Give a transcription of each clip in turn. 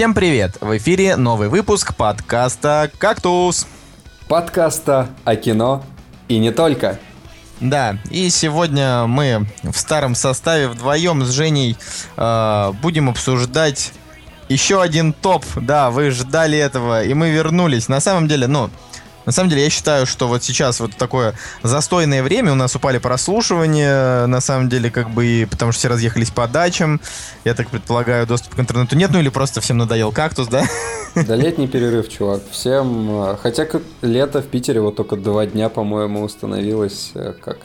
Всем привет! В эфире новый выпуск подкаста «Кактус». Подкаста о кино и не только. Да, и сегодня мы в старом составе вдвоем с Женей э, будем обсуждать еще один топ. Да, вы ждали этого, и мы вернулись. На самом деле, ну, на самом деле, я считаю, что вот сейчас вот такое застойное время, у нас упали прослушивания, на самом деле, как бы, потому что все разъехались по дачам, я так предполагаю, доступ к интернету нет, ну или просто всем надоел кактус, да? Да летний перерыв, чувак, всем, э, хотя как лето в Питере вот только два дня, по-моему, установилось, э, как...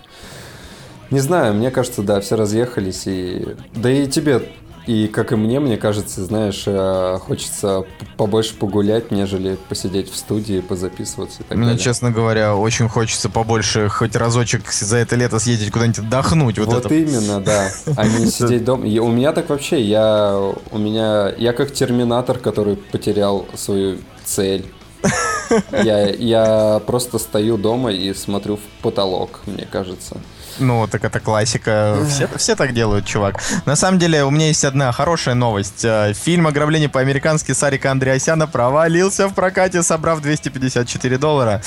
Не знаю, мне кажется, да, все разъехались, и... Да и тебе и как и мне, мне кажется, знаешь, э, хочется побольше погулять, нежели посидеть в студии, позаписываться и так Мне, далее. честно говоря, очень хочется побольше хоть разочек за это лето съездить куда-нибудь отдохнуть. Вот, Вот это. именно, да. А не сидеть дома. И у меня так вообще, я у меня я как терминатор, который потерял свою цель. Я, я просто стою дома и смотрю в потолок, мне кажется. Ну, так это классика. Все, все так делают, чувак. На самом деле, у меня есть одна хорошая новость. Э, Фильм «Ограбление по-американски» Сарика Андреасяна провалился в прокате, собрав 254 доллара.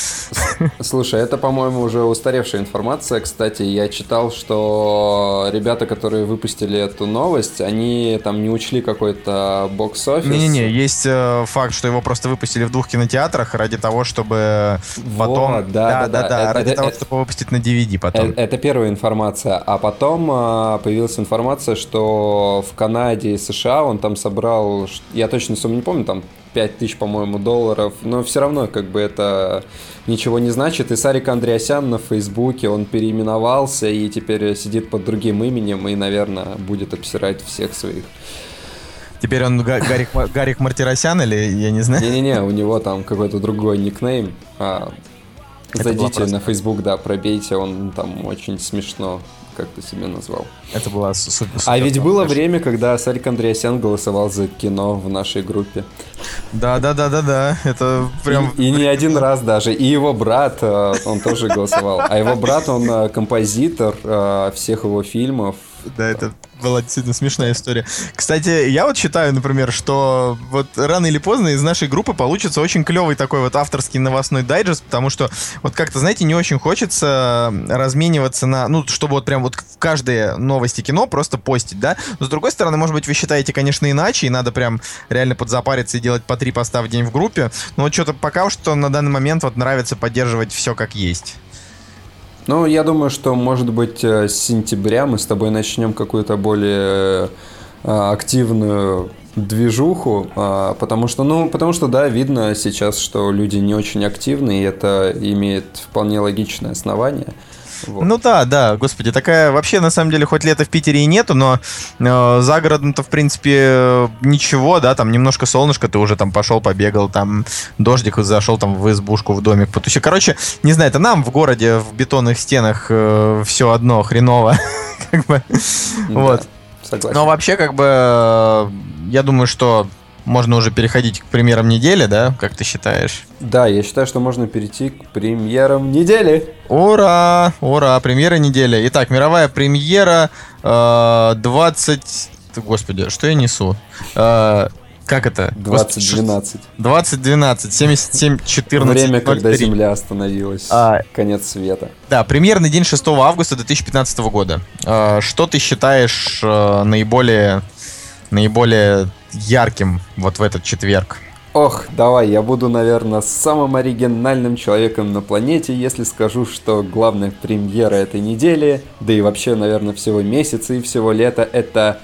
Слушай, это, по-моему, уже устаревшая информация. Кстати, я читал, что ребята, которые выпустили эту новость, они там не учли какой-то бокс-офис. Не-не-не, есть э, факт, что его просто выпустили в двух кинотеатрах ради того, чтобы потом... Вот, да, да, да. ради Это- того, это- чтобы выпустить на DVD потом. Э, Это первая информация. А потом а, появилась информация, что в Канаде и США он там собрал, я точно сумму не помню, там 5 тысяч, по-моему, долларов, но все равно как бы это ничего не значит. И Сарик Андреасян на Фейсбуке, он переименовался и теперь сидит под другим именем и, наверное, будет обсирать всех своих. Теперь он Га- Гарик, Гарик Мартиросян или я не знаю. Не-не-не, у него там какой-то другой никнейм. А, Это Зайдите на Facebook, да, пробейте, он там очень смешно как-то себе назвал. Это была су- супер. А супер ведь было время, когда Сарик Андреасян голосовал за кино в нашей группе. Да, да, да, да, да. Это прям. И, и не один раз даже. И его брат, э, он тоже голосовал. А его брат, он э, композитор э, всех его фильмов. Да, это была действительно смешная история. Кстати, я вот считаю, например, что вот рано или поздно из нашей группы получится очень клевый такой вот авторский новостной дайджест, потому что вот как-то, знаете, не очень хочется размениваться на, ну, чтобы вот прям вот в каждой новости кино просто постить, да? Но с другой стороны, может быть, вы считаете, конечно, иначе, и надо прям реально подзапариться и делать по три поста в день в группе. Но вот что-то пока что на данный момент вот нравится поддерживать все как есть. Ну, я думаю, что, может быть, э, с сентября мы с тобой начнем какую-то более э, активную движуху, а, потому что, ну, потому что, да, видно сейчас, что люди не очень активны, и это имеет вполне логичное основание. Вот. Ну да, да, господи, такая вообще на самом деле хоть лета в Питере и нету, но э, за городом-то в принципе э, ничего, да, там немножко солнышко, ты уже там пошел, побегал, там дождик зашел там в избушку, в домик потусил. Короче, не знаю, это нам в городе в бетонных стенах все одно хреново, как бы, Да, вот. Согласен. Но вообще как бы э, я думаю, что можно уже переходить к примерам недели, да, как ты считаешь? Да, я считаю, что можно перейти к премьерам недели. Ура! Ура! Премьера недели. Итак, мировая премьера э, 20... Господи, что я несу? Э, как это? Господи, 2012. 2012, 77, 14, Время, когда 03. Земля остановилась. А. Конец света. Да, премьерный день 6 августа 2015 года. Э, что ты считаешь э, наиболее, наиболее ярким вот в этот четверг? Ох, давай, я буду, наверное, самым оригинальным человеком на планете, если скажу, что главная премьера этой недели, да и вообще, наверное, всего месяца и всего лета, это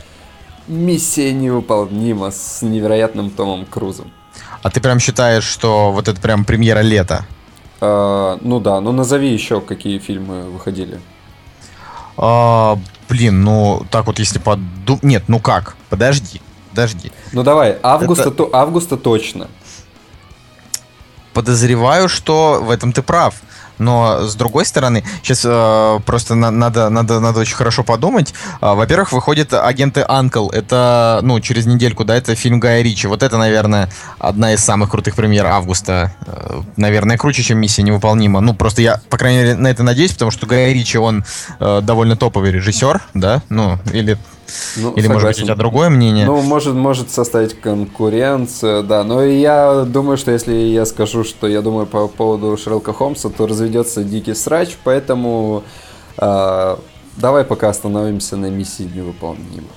«Миссия невыполнима» с невероятным Томом Крузом. А ты прям считаешь, что вот это прям премьера лета? А, ну да, ну назови еще, какие фильмы выходили. А, блин, ну так вот если подумать... Нет, ну как? Подожди, подожди. Ну давай, августа, Это- то, августа точно. Подозреваю, что в этом ты прав. Но с другой стороны, сейчас просто на- надо, надо, надо очень хорошо подумать. А, во-первых, выходит агенты Анкл. Это, ну, через недельку, да, это фильм Гая Ричи. Вот это, наверное, одна из самых крутых премьер августа. Э, наверное, круче, чем миссия невыполнима. Ну, просто я, по крайней мере, на это надеюсь, потому что Гай Ричи, он э, довольно топовый режиссер, да, ну, или Ну, Или, согласен. может быть, у тебя другое мнение? Ну, может, может составить конкуренцию, да. Но я думаю, что если я скажу, что я думаю по поводу Шерлока Холмса, то разведется дикий срач, поэтому э, давай пока остановимся на миссии невыполнима.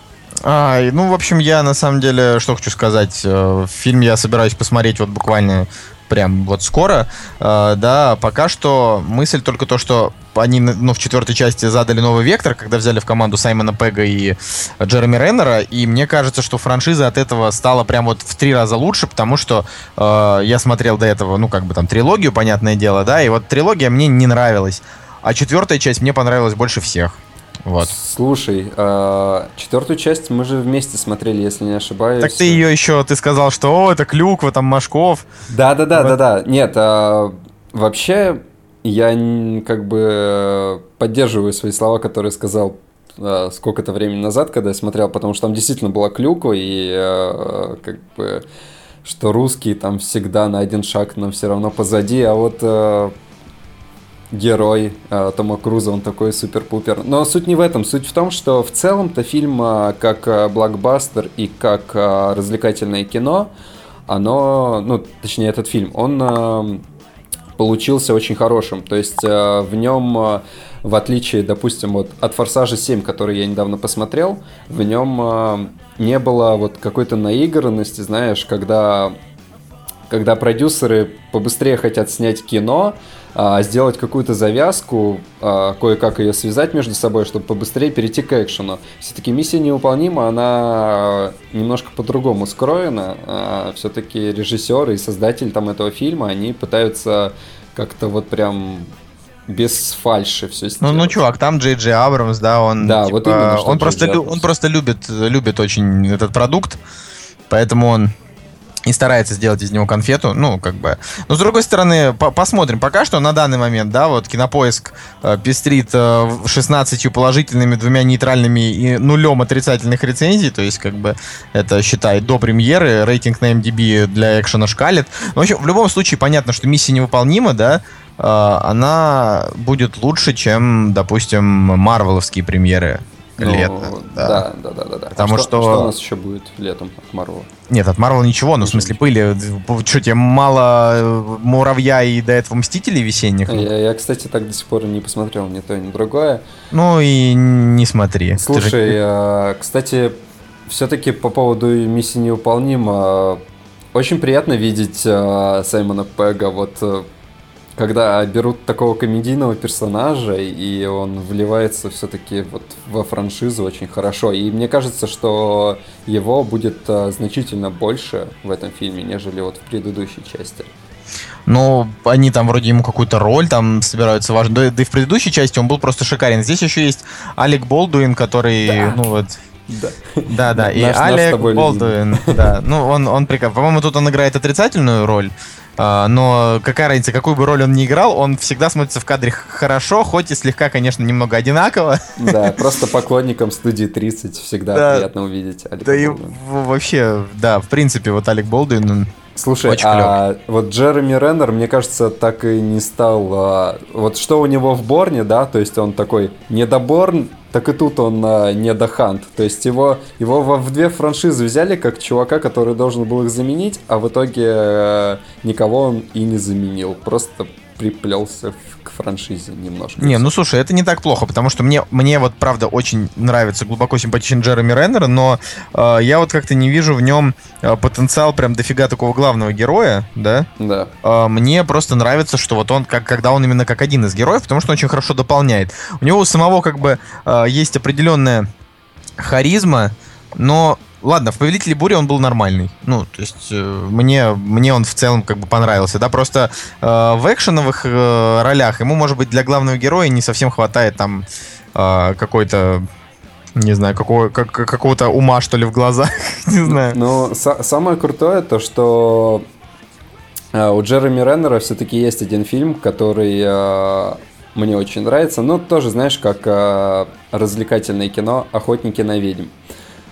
А, ну, в общем, я на самом деле, что хочу сказать, э, фильм я собираюсь посмотреть вот буквально прям вот скоро, э, да, пока что мысль только то, что они, ну, в четвертой части задали новый вектор, когда взяли в команду Саймона Пега и Джереми Реннера, и мне кажется, что франшиза от этого стала прям вот в три раза лучше, потому что э, я смотрел до этого, ну, как бы там трилогию, понятное дело, да, и вот трилогия мне не нравилась, а четвертая часть мне понравилась больше всех. Вот. Слушай, э, четвертую часть мы же вместе смотрели, если не ошибаюсь. Так ты ее еще, ты сказал, что о, это клюква, там Машков. Да, да, да, вот. да, да. Нет, э, вообще я как бы поддерживаю свои слова, которые сказал э, сколько-то времени назад, когда я смотрел, потому что там действительно была клюква и э, как бы что русские там всегда на один шаг, но все равно позади, а вот э, герой э, Тома Круза, он такой супер-пупер. Но суть не в этом. Суть в том, что в целом-то фильм э, как э, блокбастер и как развлекательное кино, оно, ну, точнее, этот фильм, он получился очень хорошим. То есть в нем, в отличие, допустим, вот от «Форсажа 7», который я недавно посмотрел, в нем не было вот какой-то наигранности, знаешь, когда когда продюсеры побыстрее хотят снять кино, а, сделать какую-то завязку, а, кое-как ее связать между собой, чтобы побыстрее перейти к экшену. Все-таки миссия невыполнима, она немножко по-другому скроена. А, Все-таки режиссеры и создатель там этого фильма, они пытаются как-то вот прям без фальши все сделать. Ну, ну, чувак, там Джей Джей Абрамс, да, он, да, типа, вот именно, он просто, он просто любит, любит очень этот продукт, поэтому он и старается сделать из него конфету, ну, как бы. Но, с другой стороны, по посмотрим. Пока что на данный момент, да, вот Кинопоиск э, пестрит э, 16 положительными, двумя нейтральными и нулем отрицательных рецензий, то есть, как бы, это, считай, до премьеры, рейтинг на MDB для экшена шкалит. Но, в общем, в любом случае, понятно, что миссия невыполнима, да, э, она будет лучше, чем, допустим, марвеловские премьеры ну, лето. Да. да, да, да, да. да. Потому а что, что... Что у нас еще будет летом от Марвела? Нет, от Марвела ничего, ну, в смысле, были... Что, тебе мало э, муравья и до этого Мстителей весенних? Я, я, кстати, так до сих пор не посмотрел ни то, ни другое. Ну и не смотри. Слушай, же... А, кстати, все-таки по поводу миссии невыполнима, очень приятно видеть а, Саймона Пега вот э, когда берут такого комедийного персонажа, и он вливается все-таки вот во франшизу очень хорошо. И мне кажется, что его будет э, значительно больше в этом фильме, нежели вот в предыдущей части. Ну, они там вроде ему какую-то роль там собираются важно. Да, да и в предыдущей части он был просто шикарен. Здесь еще есть Алек Болдуин, который, да. ну вот, да, да, да. И Алек Болдуин, да. Ну, он, он прикольный. По-моему, тут он играет отрицательную роль. А, но какая разница, какую бы роль он ни играл, он всегда смотрится в кадре хорошо, хоть и слегка, конечно, немного одинаково. Да, просто поклонникам студии 30 всегда да, приятно увидеть Алика Да и вообще, да, в принципе, вот Алек Болдуин, Слушай, Очень а вот Джереми Реннер, мне кажется, так и не стал... А, вот что у него в Борне, да, то есть он такой недоборн, так и тут он а, не до Хант. То есть его, его в две франшизы взяли как чувака, который должен был их заменить, а в итоге а, никого он и не заменил. Просто приплелся к франшизе немножко. Не, ну слушай, это не так плохо, потому что мне, мне вот правда очень нравится глубоко симпатичен Джереми Реннер, но э, я вот как-то не вижу в нем э, потенциал прям дофига такого главного героя, да? Да. Э, мне просто нравится, что вот он, как, когда он именно как один из героев, потому что он очень хорошо дополняет. У него у самого как бы э, есть определенная харизма, но Ладно, в «Повелителе бури» он был нормальный. Ну, то есть э, мне, мне он в целом как бы понравился, да, просто э, в экшеновых э, ролях ему, может быть, для главного героя не совсем хватает там э, какой-то не знаю, какого, как, какого-то ума, что ли, в глазах. не знаю. Ну, самое крутое то, что э, у Джереми Реннера все-таки есть один фильм, который э, мне очень нравится. Ну, тоже, знаешь, как э, развлекательное кино «Охотники на ведьм».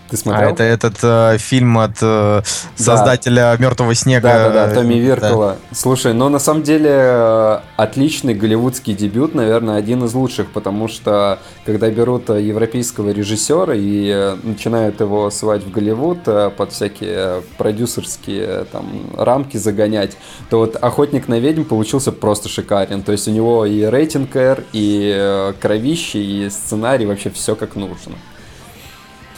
Ты смотрел? А это этот э, фильм от э, создателя да. Мертвого снега. Да, да, да, Томми Виркола. Да. Слушай, ну на самом деле э, отличный голливудский дебют, наверное, один из лучших, потому что когда берут э, европейского режиссера и э, начинают его свать в Голливуд под всякие продюсерские там рамки загонять, то вот «Охотник на ведьм» получился просто шикарен. То есть у него и рейтинг R, и кровище, и сценарий, вообще все как нужно.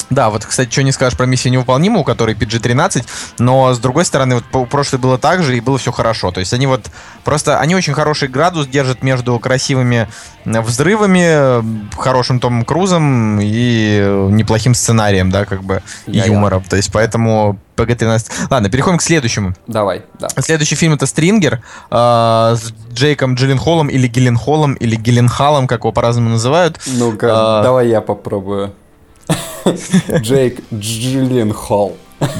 Да, вот, кстати, что не скажешь про миссию невыполнимую, у которой PG-13, но, с другой стороны, вот у прошлой было так же, и было все хорошо. То есть они вот просто, они очень хороший градус держат между красивыми взрывами, хорошим Томом Крузом и неплохим сценарием, да, как бы, и юмором. То есть поэтому PG-13. Ладно, переходим к следующему. Давай, да. Следующий фильм это «Стрингер» э, с Джейком Джилленхолом или Гилленхолом, или Гилленхалом, как его по-разному называют. Ну-ка, а, давай я попробую. Джейк Джилленхол.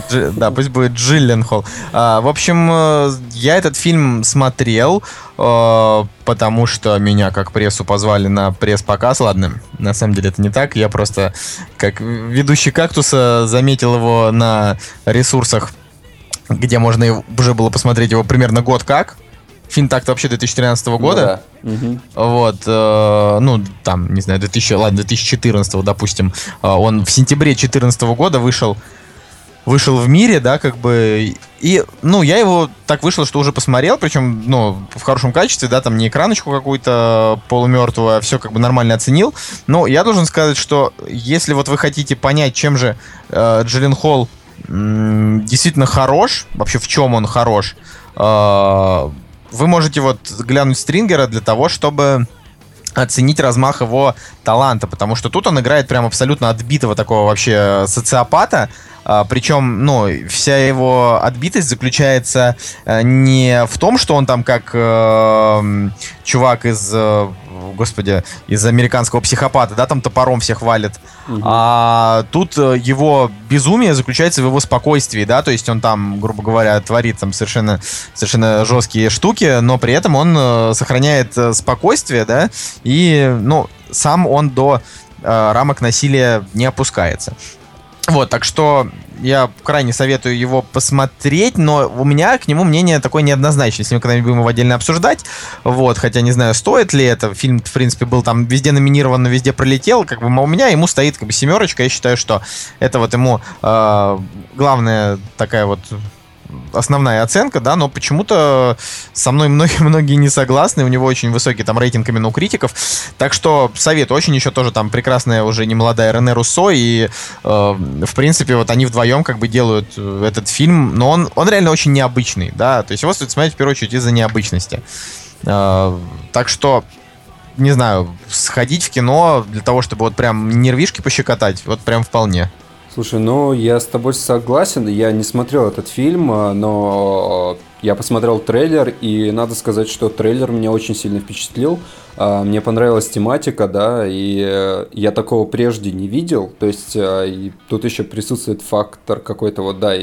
Дж, да, пусть будет Джилленхол. А, в общем, э, я этот фильм смотрел, э, потому что меня как прессу позвали на пресс-показ. Ладно, на самом деле это не так. Я просто, как ведущий кактуса, заметил его на ресурсах, где можно уже было посмотреть его примерно год как. Фильм так-то вообще 2013 года. Да. Угу. Вот, э, ну, там, не знаю, 2000, ладно, 2014, допустим. Э, он в сентябре 2014 года вышел вышел в мире, да, как бы, и, ну, я его так вышло, что уже посмотрел, причем, ну, в хорошем качестве, да, там не экраночку какую-то полумертвую, а все как бы нормально оценил, но я должен сказать, что если вот вы хотите понять, чем же э, Джиллен Холл э, действительно хорош, вообще в чем он хорош, э, вы можете вот глянуть Стрингера для того, чтобы оценить размах его таланта, потому что тут он играет прям абсолютно отбитого такого вообще социопата, а, причем, ну, вся его отбитость заключается э, не в том, что он там как э, чувак из, э, господи, из американского психопата, да, там топором всех валит, угу. а тут э, его безумие заключается в его спокойствии, да, то есть он там, грубо говоря, творит там совершенно, совершенно жесткие штуки, но при этом он э, сохраняет э, спокойствие, да, и, ну, сам он до рамок насилия не опускается. Вот, так что я крайне советую его посмотреть, но у меня к нему мнение такое неоднозначное, если мы когда-нибудь будем его отдельно обсуждать. Вот, хотя не знаю, стоит ли это. Фильм, в принципе, был там везде номинирован, но везде пролетел. Как бы, у меня ему стоит как бы семерочка. Я считаю, что это вот ему э, главная такая вот основная оценка, да, но почему-то со мной многие-многие не согласны, у него очень высокий там рейтинг именно у критиков, так что совет очень еще тоже там прекрасная уже не молодая Рене Руссо, и э, в принципе вот они вдвоем как бы делают э, этот фильм, но он, он реально очень необычный, да, то есть его стоит смотреть в первую очередь из-за необычности. Э, так что не знаю, сходить в кино для того, чтобы вот прям нервишки пощекотать, вот прям вполне. Слушай, ну я с тобой согласен, я не смотрел этот фильм, а, но я посмотрел трейлер, и надо сказать, что трейлер меня очень сильно впечатлил. А, мне понравилась тематика, да, и э, я такого прежде не видел. То есть а, и тут еще присутствует фактор какой-то вот, да,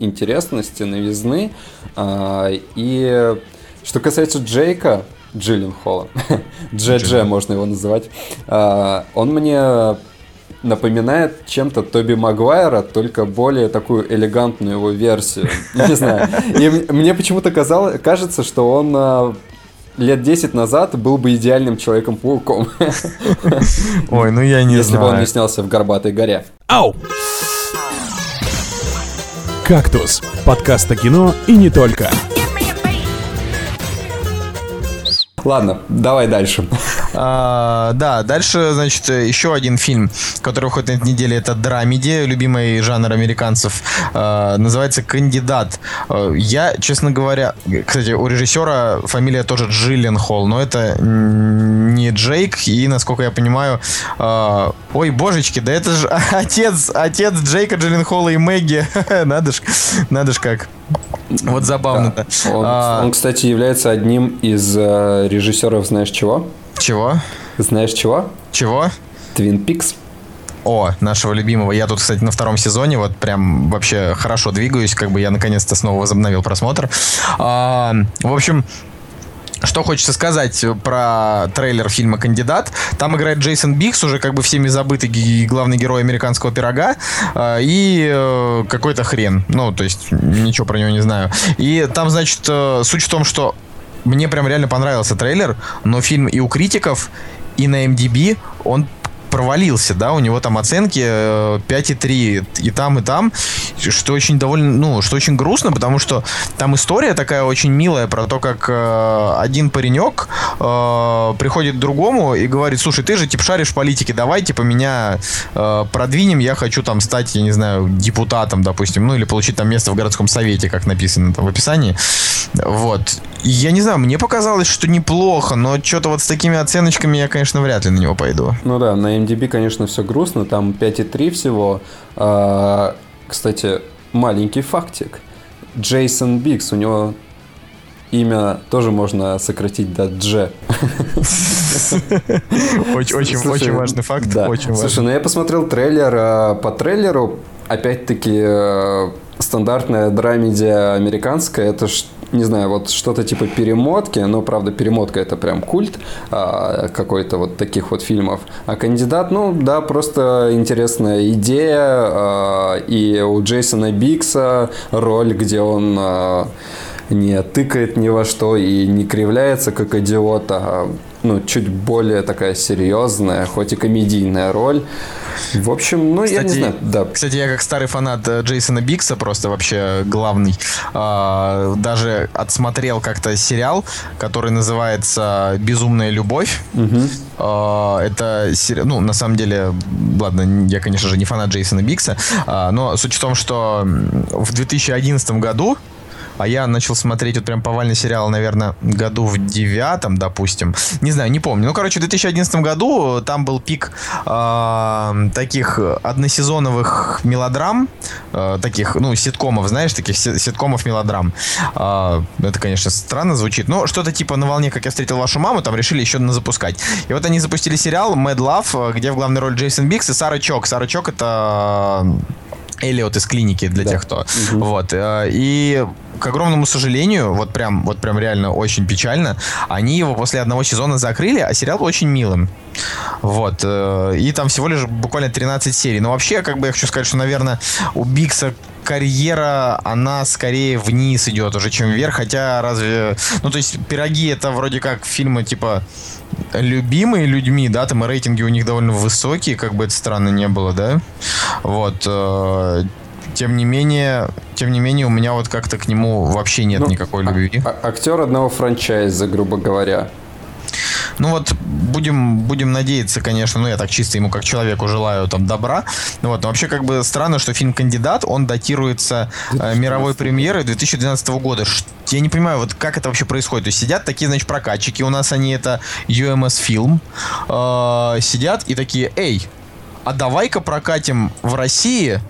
интересности, новизны. И что касается Джейка, Джиллин Холла, Дже-Дже можно его называть, он мне напоминает чем-то Тоби Магуайра, только более такую элегантную его версию. Не знаю. И мне почему-то казалось, кажется, что он а, лет 10 назад был бы идеальным Человеком-пауком. Ой, ну я не Если знаю. бы он не снялся в Горбатой горе. Ау! «Кактус» – подкаст о кино и не только. Ладно, давай дальше. А, да, дальше, значит, еще один фильм, который выходит на этой неделе, это драмеди, любимый жанр американцев. А, называется «Кандидат». А, я, честно говоря, кстати, у режиссера фамилия тоже Джиллен Холл, но это не Джейк, и, насколько я понимаю, а, ой, божечки, да это же отец, отец Джейка Джиллен Холла и Мэгги. надо ж, надо ж как. Вот забавно-то. Да. Он, а... он, кстати, является одним из э, режиссеров, знаешь чего? Чего? Знаешь чего? Чего? Твин Пикс. О, нашего любимого. Я тут, кстати, на втором сезоне вот прям вообще хорошо двигаюсь, как бы я наконец-то снова возобновил просмотр. А, в общем, что хочется сказать про трейлер фильма «Кандидат». Там играет Джейсон Бикс, уже как бы всеми забытый главный герой американского пирога, э, и э, какой-то хрен. Ну, то есть, ничего про него не знаю. И там, значит, э, суть в том, что мне прям реально понравился трейлер, но фильм и у критиков, и на MDB он провалился, да, у него там оценки 5,3 э, и там, и там, что очень довольно, ну, что очень грустно, потому что там история такая очень милая про то, как э, один паренек э, приходит к другому и говорит, слушай, ты же типа шаришь в политике, давай типа меня э, продвинем, я хочу там стать, я не знаю, депутатом, допустим, ну или получить там место в городском совете, как написано там в описании. Вот. Я не знаю, мне показалось, что неплохо, но что-то вот с такими оценочками я, конечно, вряд ли на него пойду. Ну да, на MDB, конечно, все грустно, там 5,3 всего. А, кстати, маленький фактик. Джейсон Бикс, у него имя тоже можно сократить до Дж. Очень, важный факт. Слушай, ну я посмотрел трейлер. А, по трейлеру, опять-таки, э, стандартная драмедия американская. Это не знаю, вот что-то типа перемотки, но, правда, перемотка это прям культ а, какой-то вот таких вот фильмов. А кандидат, ну, да, просто интересная идея. А, и у Джейсона Бикса роль, где он... А, не тыкает ни во что и не кривляется как идиот, а ну, чуть более такая серьезная, хоть и комедийная роль. В общем, ну, кстати, я не знаю. Да. Кстати, я как старый фанат э, Джейсона Бикса, просто вообще главный, э, даже отсмотрел как-то сериал, который называется «Безумная любовь». Угу. Э, это ну, на самом деле, ладно, я, конечно же, не фанат Джейсона Бикса, э, но суть в том, что в 2011 году а я начал смотреть вот прям повальный сериал, наверное, году в девятом, допустим. Не знаю, не помню. Ну, короче, в 2011 году там был пик э, таких односезоновых мелодрам, э, таких, ну, ситкомов, знаешь, таких ситкомов мелодрам. Э, это, конечно, странно звучит, но что-то типа на волне, как я встретил вашу маму, там решили еще запускать. И вот они запустили сериал Mad Love, где в главной роли Джейсон Бикс и Сара Чок. Сара Чок это Элиот из клиники для да. тех, кто. Угу. Вот. Э, и к огромному сожалению, вот прям, вот прям реально очень печально, они его после одного сезона закрыли, а сериал очень милым. Вот. Э, и там всего лишь буквально 13 серий. Но вообще, как бы я хочу сказать, что, наверное, у Бикса карьера, она скорее вниз идет уже, чем вверх. Хотя разве... Ну, то есть, «Пироги» — это вроде как фильмы, типа, любимые людьми, да, там и рейтинги у них довольно высокие, как бы это странно не было, да. Вот. Э, тем не менее, тем не менее, у меня вот как-то к нему вообще нет ну, никакой любви. А, актер одного франчайза, грубо говоря. Ну вот будем, будем надеяться, конечно, ну я так чисто ему как человеку желаю там добра. Ну вот, но вообще как бы странно, что фильм «Кандидат», он датируется э, мировой премьерой 2012 года. Я не понимаю, вот как это вообще происходит. То есть сидят такие, значит, прокатчики, у нас они это UMS фильм, э, сидят и такие, эй, а давай-ка прокатим в России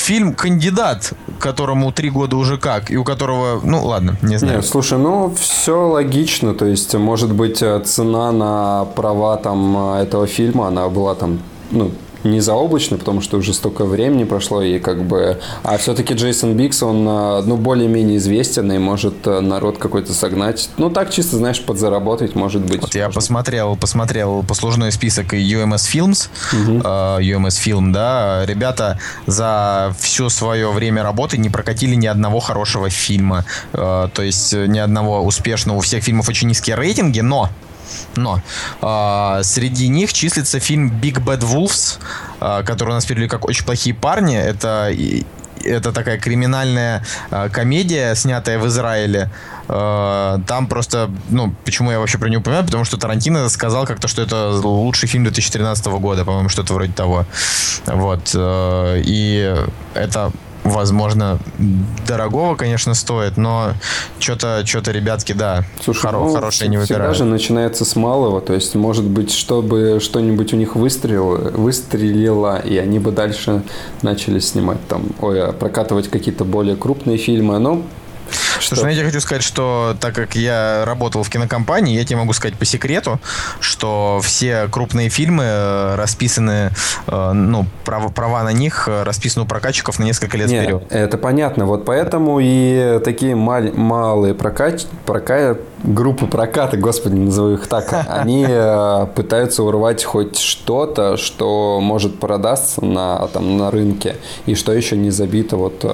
фильм «Кандидат», которому три года уже как, и у которого, ну ладно, не знаю. Нет, слушай, ну все логично, то есть, может быть, э, цена на права там э, этого фильма, она была там, ну, не заоблачно, потому что уже столько времени прошло, и как бы... А все-таки Джейсон Бикс, он, э, ну, более-менее известен, и может э, народ какой-то согнать. Ну, так чисто, знаешь, подзаработать, может быть. Вот я посмотрел, посмотрел послужной список UMS Films, угу. uh, UMS Film, да, ребята за все свое время работы не прокатили ни одного хорошего фильма, uh, то есть ни одного успешного, у всех фильмов очень низкие рейтинги, но но э, среди них числится фильм Big Bad Wolves, э, который у нас перевели как «Очень плохие парни». Это это такая криминальная э, комедия, снятая в Израиле. Э, там просто, ну, почему я вообще про нее упоминаю? Потому что Тарантино сказал как-то, что это лучший фильм 2013 года, по-моему, что-то вроде того. Вот. Э, и это возможно, дорогого, конечно, стоит, но что-то, что-то, ребятки, да, Слушай, хоро- ну, хорошие не выбирают. Всегда же начинается с малого, то есть, может быть, чтобы что-нибудь у них выстрелило, выстрелило, и они бы дальше начали снимать там, ой, а прокатывать какие-то более крупные фильмы, но Слушай, ну я тебе хочу сказать, что так как я работал в кинокомпании, я тебе могу сказать по секрету, что все крупные фильмы э, расписаны, э, ну, права, права на них э, расписаны у прокатчиков на несколько лет Нет, вперед. это понятно. Вот поэтому и такие мал- малые прокат... прока... группы проката, господи, назову их так, они пытаются урвать хоть что-то, что может продастся на, там, на рынке, и что еще не забито вот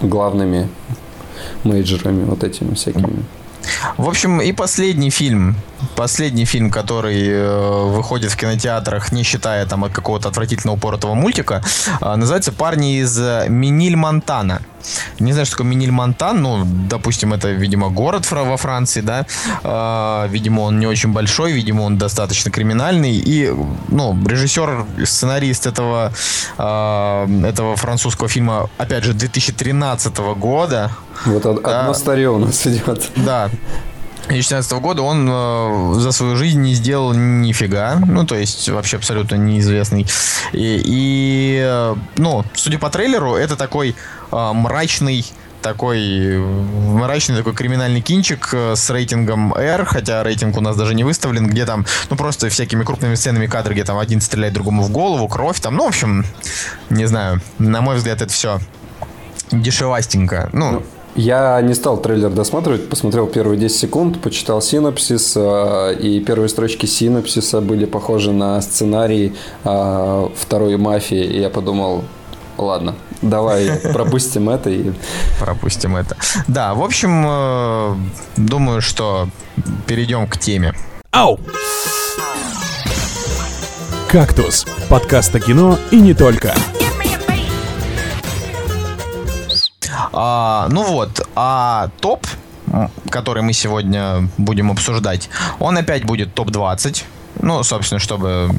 главными мейджерами вот этими всякими. В общем, и последний фильм, последний фильм, который э, выходит в кинотеатрах, не считая там какого-то отвратительного упоротого мультика, э, называется «Парни из Миниль Монтана». Не знаю, что такое Миниль Монтан, ну, допустим, это, видимо, город во Франции, да, э, видимо, он не очень большой, видимо, он достаточно криминальный, и, ну, режиссер, сценарист этого, э, этого французского фильма, опять же, 2013 года. Вот одно да, старье у нас идет. Да, 2016 года он э, за свою жизнь не сделал нифига. Ну, то есть, вообще абсолютно неизвестный. И, и э, ну, судя по трейлеру, это такой э, мрачный такой мрачный такой криминальный кинчик э, с рейтингом R, хотя рейтинг у нас даже не выставлен, где там, ну просто всякими крупными сценами кадры, где там один стреляет другому в голову, кровь там, ну, в общем, не знаю, на мой взгляд, это все дешевастенько. Ну, ну я не стал трейлер досматривать, посмотрел первые 10 секунд, почитал синопсис, э, и первые строчки синопсиса были похожи на сценарий э, второй мафии, и я подумал, ладно, давай пропустим это и... Пропустим это. Да, в общем, э, думаю, что перейдем к теме. Ау! «Кактус» — подкаст о кино и не только. А, ну вот, а топ, который мы сегодня будем обсуждать, он опять будет топ-20. Ну, собственно, чтобы,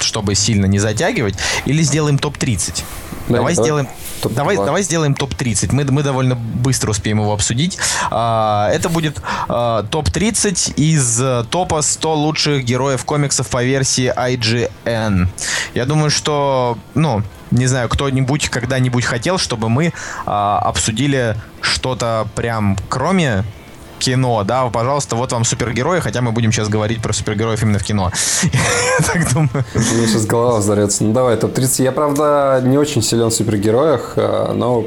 чтобы сильно не затягивать. Или сделаем топ-30. Да, давай, давай сделаем топ давай, давай сделаем топ-30. Мы, мы довольно быстро успеем его обсудить. А, это будет а, топ-30 из а, топа 100 лучших героев комиксов по версии IGN. Я думаю, что, ну, не знаю, кто-нибудь когда-нибудь хотел, чтобы мы а, обсудили что-то прям кроме кино, да, пожалуйста, вот вам супергерои, хотя мы будем сейчас говорить про супергероев именно в кино. Я так думаю. Мне сейчас голова взорвется. Ну давай, топ-30. Я, правда, не очень силен в супергероях, а, но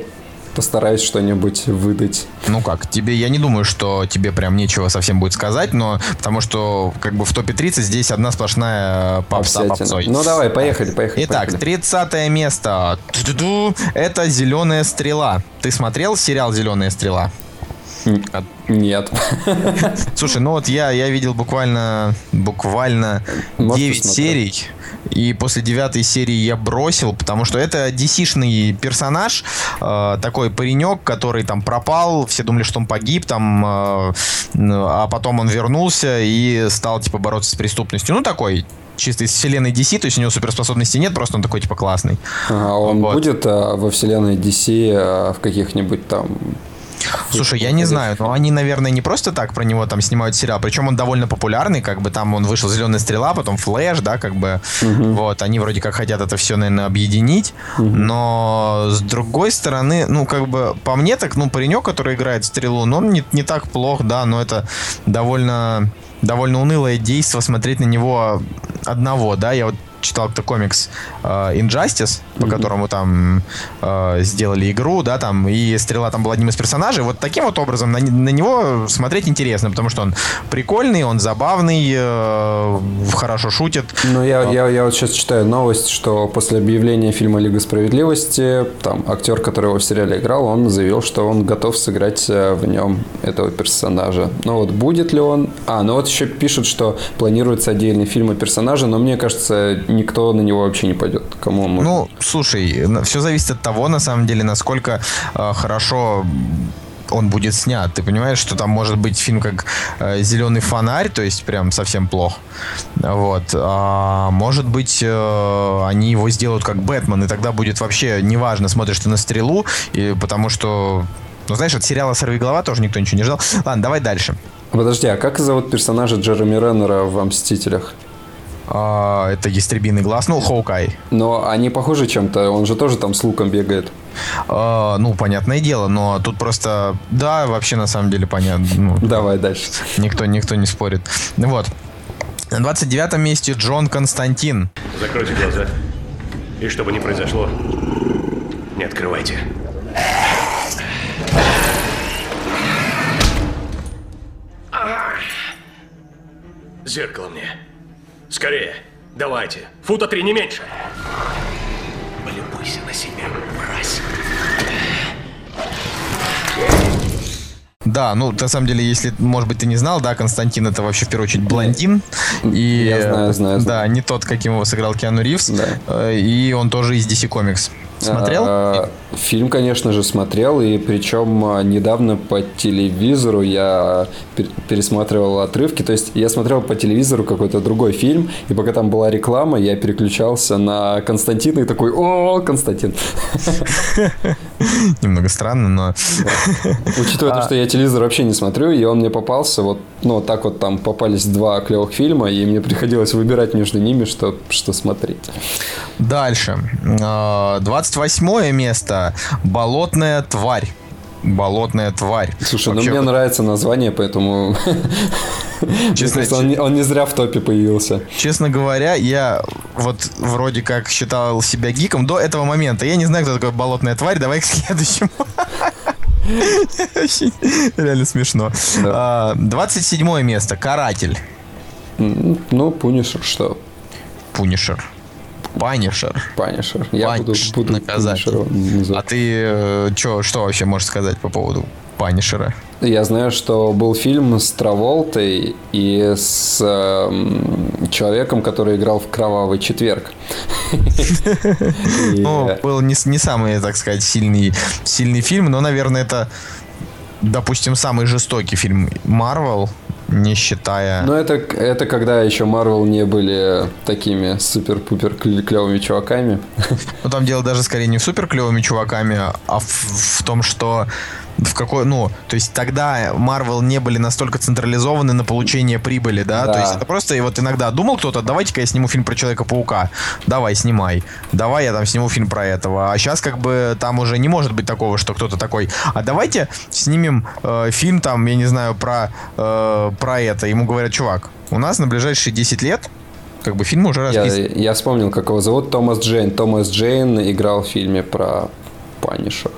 постараюсь что-нибудь выдать. Ну как, тебе, я не думаю, что тебе прям нечего совсем будет сказать, но потому что как бы в топе 30 здесь одна сплошная попса попсой. Ну давай, поехали, поехали. Итак, поехали. 30 место. Это «Зеленая стрела». Ты смотрел сериал «Зеленая стрела»? Нет. Слушай, ну вот я, я видел буквально, буквально Может, 9 серий. И после девятой серии я бросил, потому что это DC-шный персонаж, э, такой паренек, который там пропал, все думали, что он погиб, там, э, а потом он вернулся и стал, типа, бороться с преступностью. Ну, такой чисто из вселенной DC, то есть у него суперспособностей нет, просто он такой, типа, классный. А он вот. будет а, во вселенной DC а, в каких-нибудь там Слушай, я не знаю, но они, наверное, не просто так про него там снимают сериал, причем он довольно популярный, как бы там он вышел «Зеленая стрела», потом «Флэш», да, как бы, угу. вот, они вроде как хотят это все, наверное, объединить, угу. но с другой стороны, ну, как бы, по мне так, ну, паренек, который играет стрелу, ну, он не, не так плох, да, но это довольно довольно унылое действие смотреть на него одного, да, я вот читал кто комикс uh, Injustice, по mm-hmm. которому там uh, сделали игру, да, там, и Стрела там был одним из персонажей. Вот таким вот образом на, на него смотреть интересно, потому что он прикольный, он забавный, uh, хорошо шутит. Ну, я, я, я вот сейчас читаю новость, что после объявления фильма Лига Справедливости, там, актер, который его в сериале играл, он заявил, что он готов сыграть э, в нем этого персонажа. Ну вот будет ли он... А, ну вот еще пишут, что планируется отдельный фильм о персонаже, но мне кажется, никто на него вообще не пойдет. Кому он Ну, слушай, все зависит от того, на самом деле, насколько э, хорошо он будет снят. Ты понимаешь, что там может быть фильм как э, Зеленый фонарь, то есть прям совсем плохо. Вот. А может быть, э, они его сделают как Бэтмен, и тогда будет вообще неважно, смотришь ты на стрелу, и, потому что. Ну, знаешь, от сериала «Сорви голова» тоже никто ничего не ждал. Ладно, давай дальше. Подожди, а как зовут персонажа Джереми Реннера в «Мстителях»? А, это «Ястребиный глаз», ну, Хоукай. Но они похожи чем-то, он же тоже там с луком бегает. А, ну, понятное дело, но тут просто, да, вообще на самом деле понятно. Ну, Давай дальше. Никто, никто не спорит. Вот. На 29 месте Джон Константин. Закройте глаза. И что бы ни произошло, не открывайте. Зеркало мне. Скорее. Давайте. Фута три, не меньше. Полюбуйся на себя, мразь. Да, ну, на самом деле, если, может быть, ты не знал, да, Константин это вообще, в первую очередь, блондин. И, Я знаю, знаю, Да, знаю. не тот, каким его сыграл Киану Ривз. Да. Э, И он тоже из DC Comics. Смотрел? А, Фильм, конечно же, смотрел, и причем а, недавно по телевизору я пер- пересматривал отрывки. То есть я смотрел по телевизору какой-то другой фильм, и пока там была реклама, я переключался на Константина и такой, о, Константин. Немного странно, но... Учитывая то, что я телевизор вообще не смотрю, и он мне попался, вот, ну, так вот там попались два клевых фильма, и мне приходилось выбирать между ними, что, что смотреть. Дальше. Э, 28 место. Болотная тварь. Болотная тварь. Слушай, ну Вообще, мне нравится название, поэтому... Честно, кажется, он, не- он не зря в топе появился. Честно говоря, я вот вроде как считал себя гиком до этого момента. Я не знаю, кто такой болотная тварь. Давай к следующему. Реально смешно. А, 27 место. Каратель. Ну, Пунишер, что? Пунишер. Punisher. Punisher. Я буду, punish, буду наказать. Punisher ом А ты э, чё, что вообще можешь сказать по поводу Punisher а? Я знаю, что был фильм с Траволтой и с эм, человеком, который играл в «Кровавый четверг». Ну, был не, самый, так сказать, сильный фильм, но, наверное, это, допустим, самый жестокий фильм Марвел, не считая... Ну, это, это когда еще Марвел не были такими супер-пупер кле- клевыми чуваками. Ну, там дело даже скорее не в супер клевыми чуваками, а в, в том, что в какой, ну, то есть тогда Marvel не были настолько централизованы на получение прибыли, да? Да. То есть это просто, и вот иногда думал кто-то, давайте-ка я сниму фильм про Человека-паука. Давай, снимай. Давай я там сниму фильм про этого. А сейчас как бы там уже не может быть такого, что кто-то такой, а давайте снимем э, фильм там, я не знаю, про, э, про это. Ему говорят, чувак, у нас на ближайшие 10 лет как бы фильм уже Я, расписан. я вспомнил, как его зовут. Томас Джейн. Томас Джейн играл в фильме про Punisher.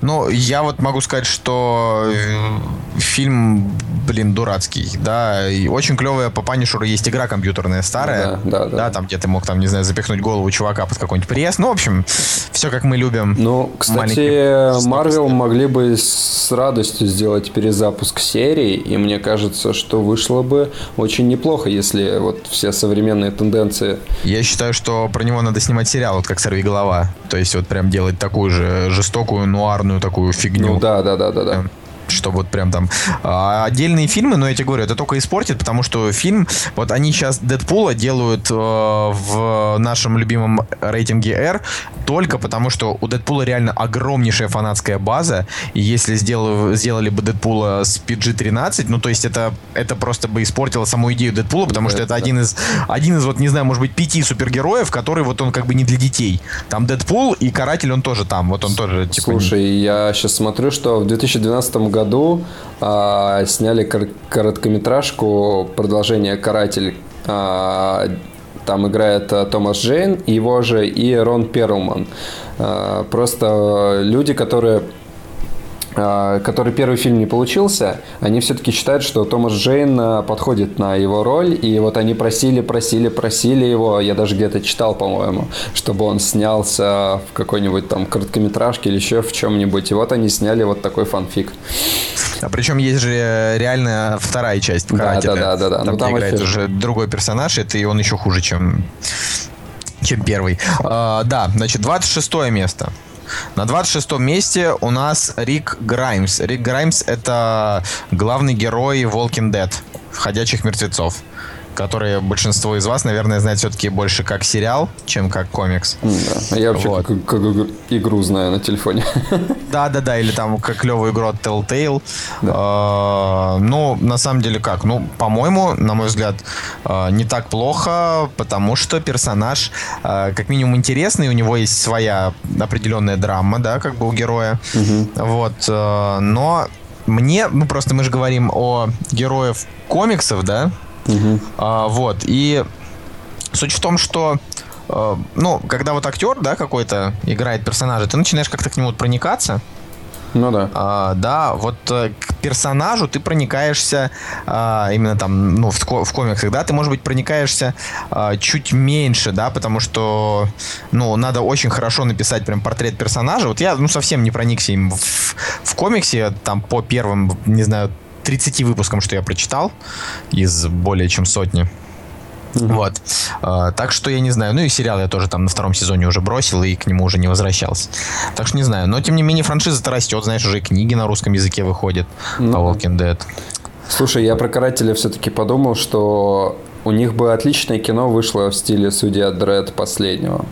Ну, я вот могу сказать, что э, фильм, блин, дурацкий, да, и очень клевая по Punisher у есть игра компьютерная старая, Да, да, да. там, где ты мог, там, не знаю, запихнуть голову чувака под какой-нибудь пресс, ну, в общем, все как мы любим. Ну, кстати, Марвел снобский. могли бы с радостью сделать перезапуск серии, и мне кажется, что вышло бы очень неплохо, если вот все современные тенденции Я считаю, что про него надо снимать сериал, вот как «Сорви голова», то есть вот прям делать такую же жестокую, нуарную такую фигню. Ну да, да, да, да, да. Что вот прям там а, отдельные фильмы, но я тебе говорю, это только испортит, потому что фильм, вот они сейчас Дэдпула делают э, в нашем любимом рейтинге R только потому, что у Дэдпула реально огромнейшая фанатская база, и если сделали, сделали бы Дэдпула с PG-13, ну то есть это, это просто бы испортило саму идею Дэдпула, потому Да, что это да. один из, один из вот, не знаю, может быть, пяти супергероев, который вот он как бы не для детей. Там Дэдпул и Каратель, он тоже там, вот он тоже типа... Слушай, я сейчас смотрю, что в 2012 году а, сняли кор- короткометражку продолжение «Каратель». А, там играет а, Томас Джейн, его же и Рон Перлман. А, просто люди, которые который первый фильм не получился, они все-таки считают, что Томас Джейн а, подходит на его роль, и вот они просили, просили, просили его, я даже где-то читал, по-моему, чтобы он снялся в какой-нибудь там короткометражке или еще в чем-нибудь, и вот они сняли вот такой фанфик. А причем есть же э, реально вторая часть в Да, да, да, да, да. Там, Ну, там играет уже другой персонаж, это и он еще хуже, чем, чем первый. А, да, значит, 26 место. На 26 месте у нас Рик Граймс. Рик Граймс — это главный герой Walking Dead, «Ходячих мертвецов». Который большинство из вас, наверное, знает все-таки больше как сериал, чем как комикс. Да. Я вообще Вот. как, как игру знаю на телефоне. Да-да-да, или там как клевую игру от Telltale. А, ну, на самом деле как? Ну, по-моему, на мой взгляд, а, не так плохо, потому что персонаж а, как минимум интересный, у него есть своя определенная драма, да, как бы у героя. Вот, а, но мне, ну просто мы же говорим о героев комиксов, да, А, вот, и суть в том, что э, ну, когда вот актер, да, какой-то играет персонажа, ты начинаешь как-то к нему проникаться, Ну да. а, да, вот э, к персонажу ты проникаешься а, именно там, ну, в, в комиксах, да, ты, может быть, проникаешься а, чуть меньше, да, потому что, ну, надо очень хорошо написать прям портрет персонажа. Вот я, ну, совсем не проникся им в, в комиксе, там, по первым, не знаю, 30 выпускам, что я прочитал из более чем сотни. Вот. А, так что я не знаю. Ну и сериал я тоже там на втором сезоне уже бросил и к нему уже не возвращался. Так что не знаю. Но тем не менее франшиза-то растет. Знаешь, уже и книги на русском языке выходят по Walking Dead. Слушай, я про карателя все-таки подумал, что у них бы отличное кино вышло в стиле Судья Дред последнего.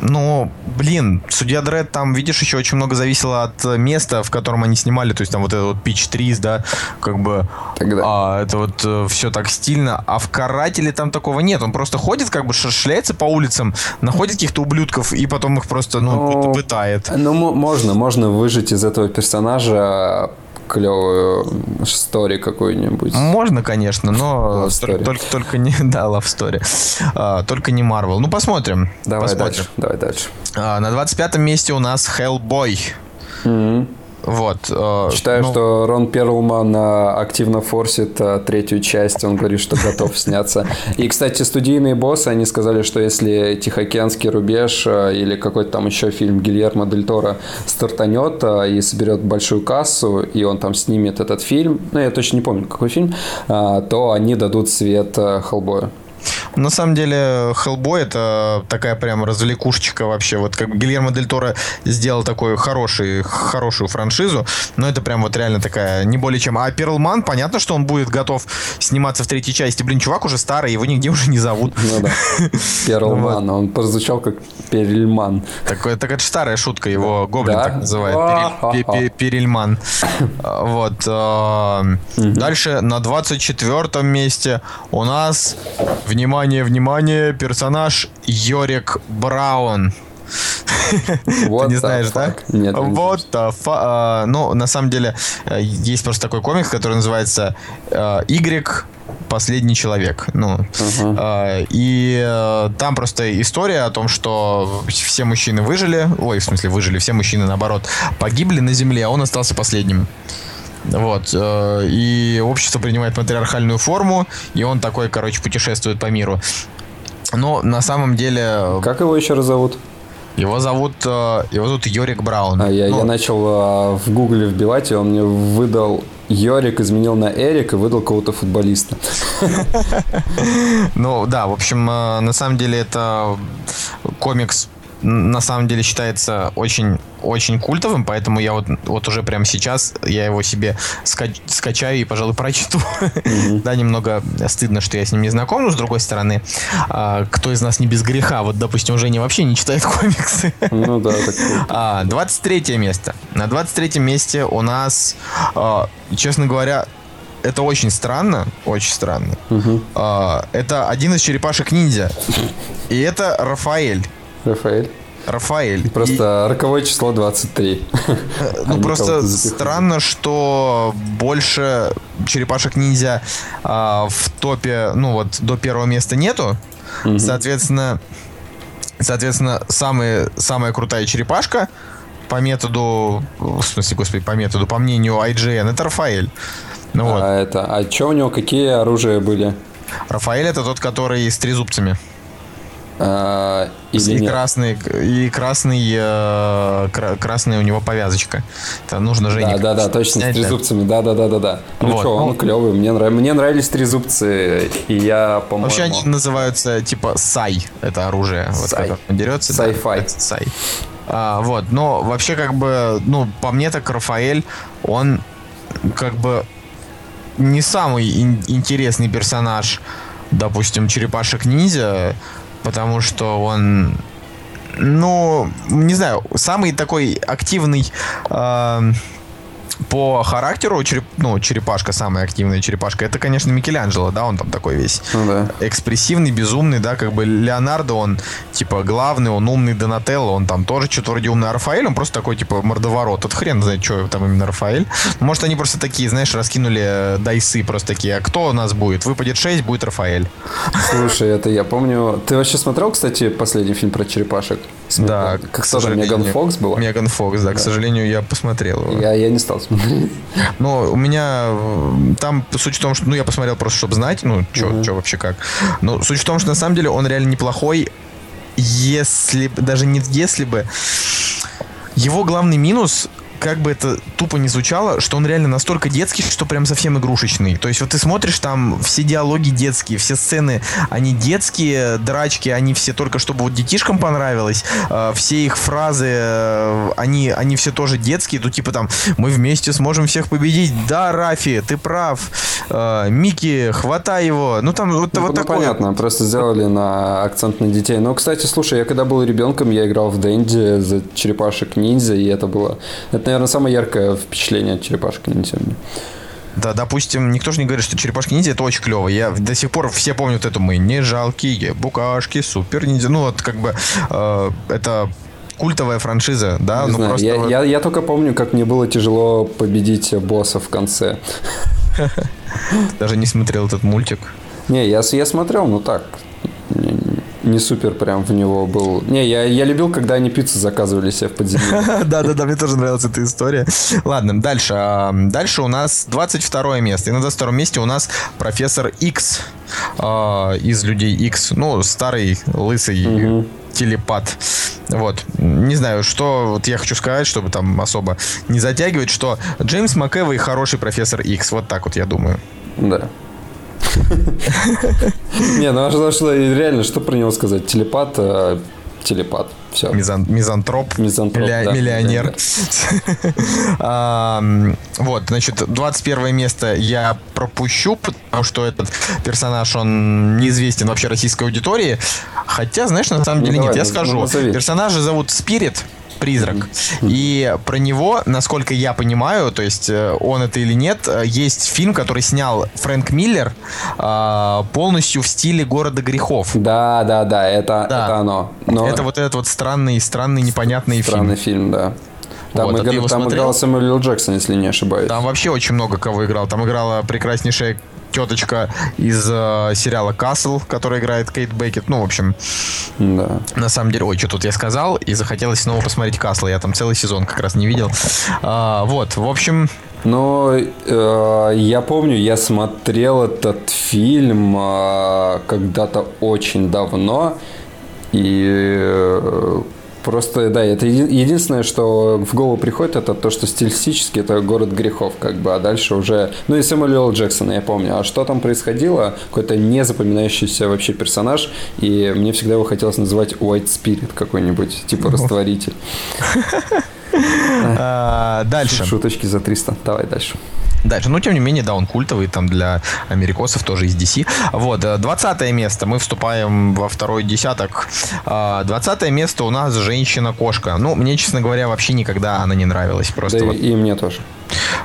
Ну, блин, Судья Дред там, видишь, еще очень много зависело от э, места, в котором они снимали. То есть там вот этот вот Pitch Trees, да, как бы... Тогда. А, это вот все так стильно. А в Карателе там такого нет. Он просто ходит, как бы шляется по улицам, находит каких-то ублюдков и потом их просто, ну, Ну, пытает. Ну, мо- можно, можно выжить из этого персонажа клевую стори какую-нибудь. Можно, конечно, но только, только, не, да, Love Story. А, только не Marvel. Ну, посмотрим. Давай посмотрим. дальше, давай дальше. А, на 25 месте у нас Hellboy. Вот. э, Считаю, ну, что Рон Перлман а, активно форсит а, третью часть, он говорит, что готов сняться. И, кстати, студийные боссы, они сказали, что если «Тихоокеанский рубеж» или какой-то там еще фильм Гильермо Дель Торо стартанет и соберет большую кассу, и он там снимет этот фильм, ну, я точно не помню, какой фильм, то они дадут свет Хеллбою. На самом деле, Hellboy это такая прям развлекушечка вообще. Вот как Гильермо Дель Торо сделал такую хороший, хорошую франшизу, но это прям вот реально такая, не более чем. А Перлман, понятно, что он будет готов сниматься в третьей части. Блин, чувак уже старый, его нигде уже не зовут. Ну да, Перлман, он прозвучал как Перельман. Так это ж старая шутка, его Гоблин так называет. Перель- пе- пе- Перельман. А, Вот. а, Дальше на 24 месте у нас, внимание, внимание, персонаж Йорик Браун. What Ты не знаешь, да? fuck? Нет, не Вот the а, Ну, на самом деле, э, есть просто такой комикс, который называется э, Y последний человек. Ну, э, и там просто история о том, что все мужчины выжили, ой, в смысле выжили, все мужчины наоборот погибли на земле, а он остался последним. Вот. э, И общество принимает матриархальную форму, и он такой, короче, путешествует по миру. Но на самом деле Как его еще раз зовут? его зовут, э, его зовут Йорик Браун. А, я, Ну, я начал а, в гугле вбивать, и он мне выдал Йорик, изменил на Эрик и выдал кого-то футболиста. Ну да, в общем, э, на самом деле это комикс на самом деле считается очень очень культовым, поэтому я вот, вот уже прямо сейчас я его себе ска- скачаю и, пожалуй, прочту. Да, немного стыдно, что я с ним не знаком, но с другой стороны, а, кто из нас не без греха? Вот, допустим, Женя вообще не читает комиксы. Ну да, так. А, 23 место. На 23 месте у нас, а, честно говоря, это очень странно, очень странно. А, это один из черепашек ниндзя. И это Рафаэль. Рафаэль. Рафаэль. Просто роковое число 23. И, ну, просто странно, что больше черепашек ниндзя а, в топе, ну вот, до первого места нету. Соответственно, соответственно, самые, самая крутая черепашка по методу, в смысле, господи, по методу, по мнению IGN, это Рафаэль. Ну вот. А это, а что у него, какие оружия были? Рафаэль это тот, который с трезубцами. А, или и нет? красный, и красный, э, кра- красная у него повязочка. Это нужно Жене. Да, да, да, точно, с снять, да. трезубцами, да, да, да, да, да. Ну Вот, что, он ну- клевый, мне, нрав... мне нравились трезубцы, и я, по-моему... Вообще они называются типа сай, это оружие, вот Сай. как он дерется. да, Sci-fi. это Сай. А, вот, но вообще как бы, ну, по мне так Рафаэль, он как бы не самый ин- интересный персонаж допустим, черепашек-ниндзя, потому что он ну, не знаю, самый такой активный э, по характеру череп, ну, черепашка, самая активная черепашка, это, конечно, Микеланджело, да, он там такой весь Ну да. экспрессивный, безумный, да, как бы Леонардо, он, типа, главный, он умный Донателло, он там тоже что-то вроде умный, а Рафаэль, он просто такой, типа, мордоворот, тут хрен знает, что там именно Рафаэль. Может, они просто такие, знаешь, раскинули э, дайсы, просто такие, а кто у нас будет? Выпадет 6, будет Рафаэль. Слушай, это я помню... Ты вообще смотрел, кстати, последний фильм про черепашек? Да, Как тоже Меган Фокс была? Меган Фокс, да, к сожалению, я посмотрел его. Я, я не стал смотреть. Но у меня э, там суть в том, что, ну, я посмотрел просто, чтобы знать, ну, что вообще как. Но суть в том, что на самом деле он реально неплохой, если даже не если бы. Его главный минус как бы это тупо не звучало, что он реально настолько детский, что прям совсем игрушечный. То есть вот ты смотришь, там все диалоги детские, все сцены, они детские, драчки, они все только чтобы вот детишкам понравилось, э, все их фразы, э, они, они все тоже детские, тут типа там, мы вместе сможем всех победить, да, Рафи, ты прав, Э, Микки, хватай его, ну там вот, Ну, вот ну, такое. понятно, просто сделали на акцент на детей. Но, кстати, слушай, я когда был ребенком, я играл в Дэнди за черепашек ниндзя, и это было... Это, наверное, самое яркое впечатление от черепашек ниндзя. Да, допустим, никто же не говорит, что черепашки ниндзя это очень клево. Я до сих пор все помнят эту мы не жалкие букашки, супер ниндзя. Ну вот как бы э, это культовая франшиза, да, Не ну знаю, просто я, я, я только помню, как мне было тяжело победить босса в конце. даже не смотрел этот мультик. Не, я, я смотрел, ну так, не, супер прям в него был. Не, я, я любил, когда они пиццу заказывали себе в подземелье. Да-да-да, мне тоже нравилась эта история. Ладно, дальше. А, Дальше у нас 22 место. И на 22 месте у нас профессор X а, из Людей X. Ну, старый, лысый телепат. Вот. Не знаю, что вот я хочу сказать, чтобы там особо не затягивать, что Джеймс МcЭвой хороший профессор X. Вот так вот я думаю. Да. Не, ну а что, реально, что про него сказать? Телепат, э, телепат, все. Мизан- мизантроп, Мизантроп, милля- да, миллионер. Вот, значит, 21 место я пропущу, потому что этот персонаж, он неизвестен вообще российской аудитории. Хотя, знаешь, на самом Ну, деле нет, я ну, скажу. Персонажа зовут Спирит, призрак. И про него, насколько я понимаю, то есть э, он это или нет, э, есть фильм, который снял Фрэнк Миллер а, полностью в стиле города грехов. Да, да, да, это, Да. это оно. Но Это вот этот вот странный, странный, непонятный фильм. странный фильм, да. Там, Вот, а игр- его там смотрел? играл Сэмюэл. Джексон, если не ошибаюсь. Там вообще очень много кого играл. Там играла прекраснейшая теточка из э, сериала Касл, которая играет Кейт Бекет. Ну, в общем, Да. на самом деле, ой, что тут я сказал, и захотелось снова посмотреть Касла. Я там целый сезон как раз не видел. А, вот, в общем, Но э, я помню, я смотрел этот фильм э, когда-то очень давно. И э, просто, да, это еди- единственное, что в голову приходит, это то, что стилистически это город грехов, как бы, а дальше уже... Ну и Сэмюэл Л. Джексона, я помню. А что там происходило? Какой-то незапоминающийся вообще персонаж, и мне всегда его хотелось называть White Spirit какой-нибудь, типа растворитель. а, дальше. Шуточки за 300. Давай дальше. Дальше. Ну, тем не менее, да, он культовый, там для америкосов тоже из DC. Вот, э, 20 место. Мы вступаем во второй десяток. А, 20 место у нас женщина-кошка. Ну, мне, честно говоря, вообще никогда она не нравилась. Просто Да вот и мне тоже.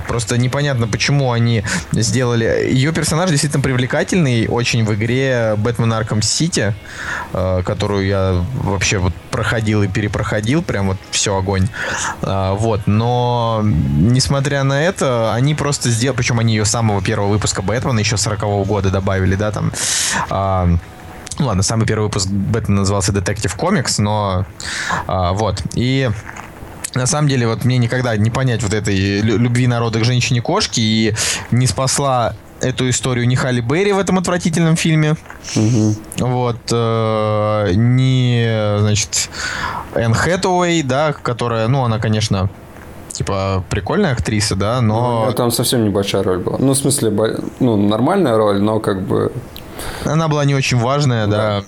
Просто непонятно, почему они сделали... Ее персонаж действительно привлекательный очень в игре Бэтмен Арком Сити, э, которую я вообще вот проходил и перепроходил, прям вот все огонь. А, Вот, но несмотря на это, они просто сделали... Причем они ее с самого первого выпуска Бэтмена, еще 40 года добавили, да, там... ну ладно, самый первый выпуск Бэтмена назывался Detective Comics, но а, вот. И на самом деле, вот мне никогда не понять вот этой лю- любви народа к женщине-кошке, и не спасла эту историю ни Халли Берри в этом отвратительном фильме, вот, э, ни, значит, Энн Хэтэуэй, да, которая, ну, она, конечно, типа, прикольная актриса, да, но Ну, Там совсем небольшая роль была. Ну, в смысле, ну, нормальная роль, но как бы... она была не очень важная, да,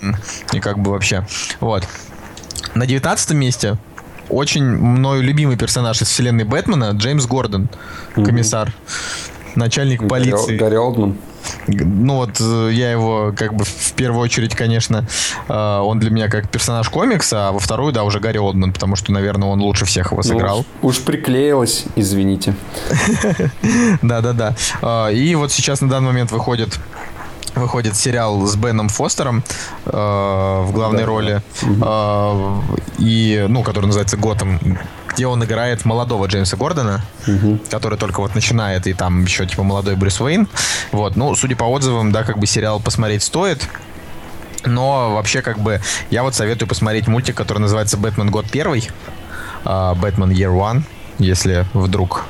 и как бы вообще, вот. На девятнадцатом месте очень мною любимый персонаж из вселенной Бэтмена Джеймс Гордон, комиссар, начальник Гарри- полиции. Гарри Олдман. ну вот э, я его как бы в первую очередь, конечно, э, он для меня как персонаж комикса, а во вторую, да, уже Гарри Олдман, потому что, наверное, он лучше всех его сыграл. Ну, уж, уж приклеилось, извините. Да-да-да. Э, и вот сейчас на данный момент выходит выходит сериал с Беном Фостером э, в главной да, роли. Э, и, ну, который называется «Готэм», где он играет молодого Джеймса Гордона, угу. который только вот начинает, и там еще типа молодой Брюс Уэйн. Вот, ну, судя по отзывам, да, как бы сериал посмотреть стоит. Но вообще, как бы, я вот советую посмотреть мультик, который называется «Бэтмен. Год первый», «Бэтмен Year One», если вдруг,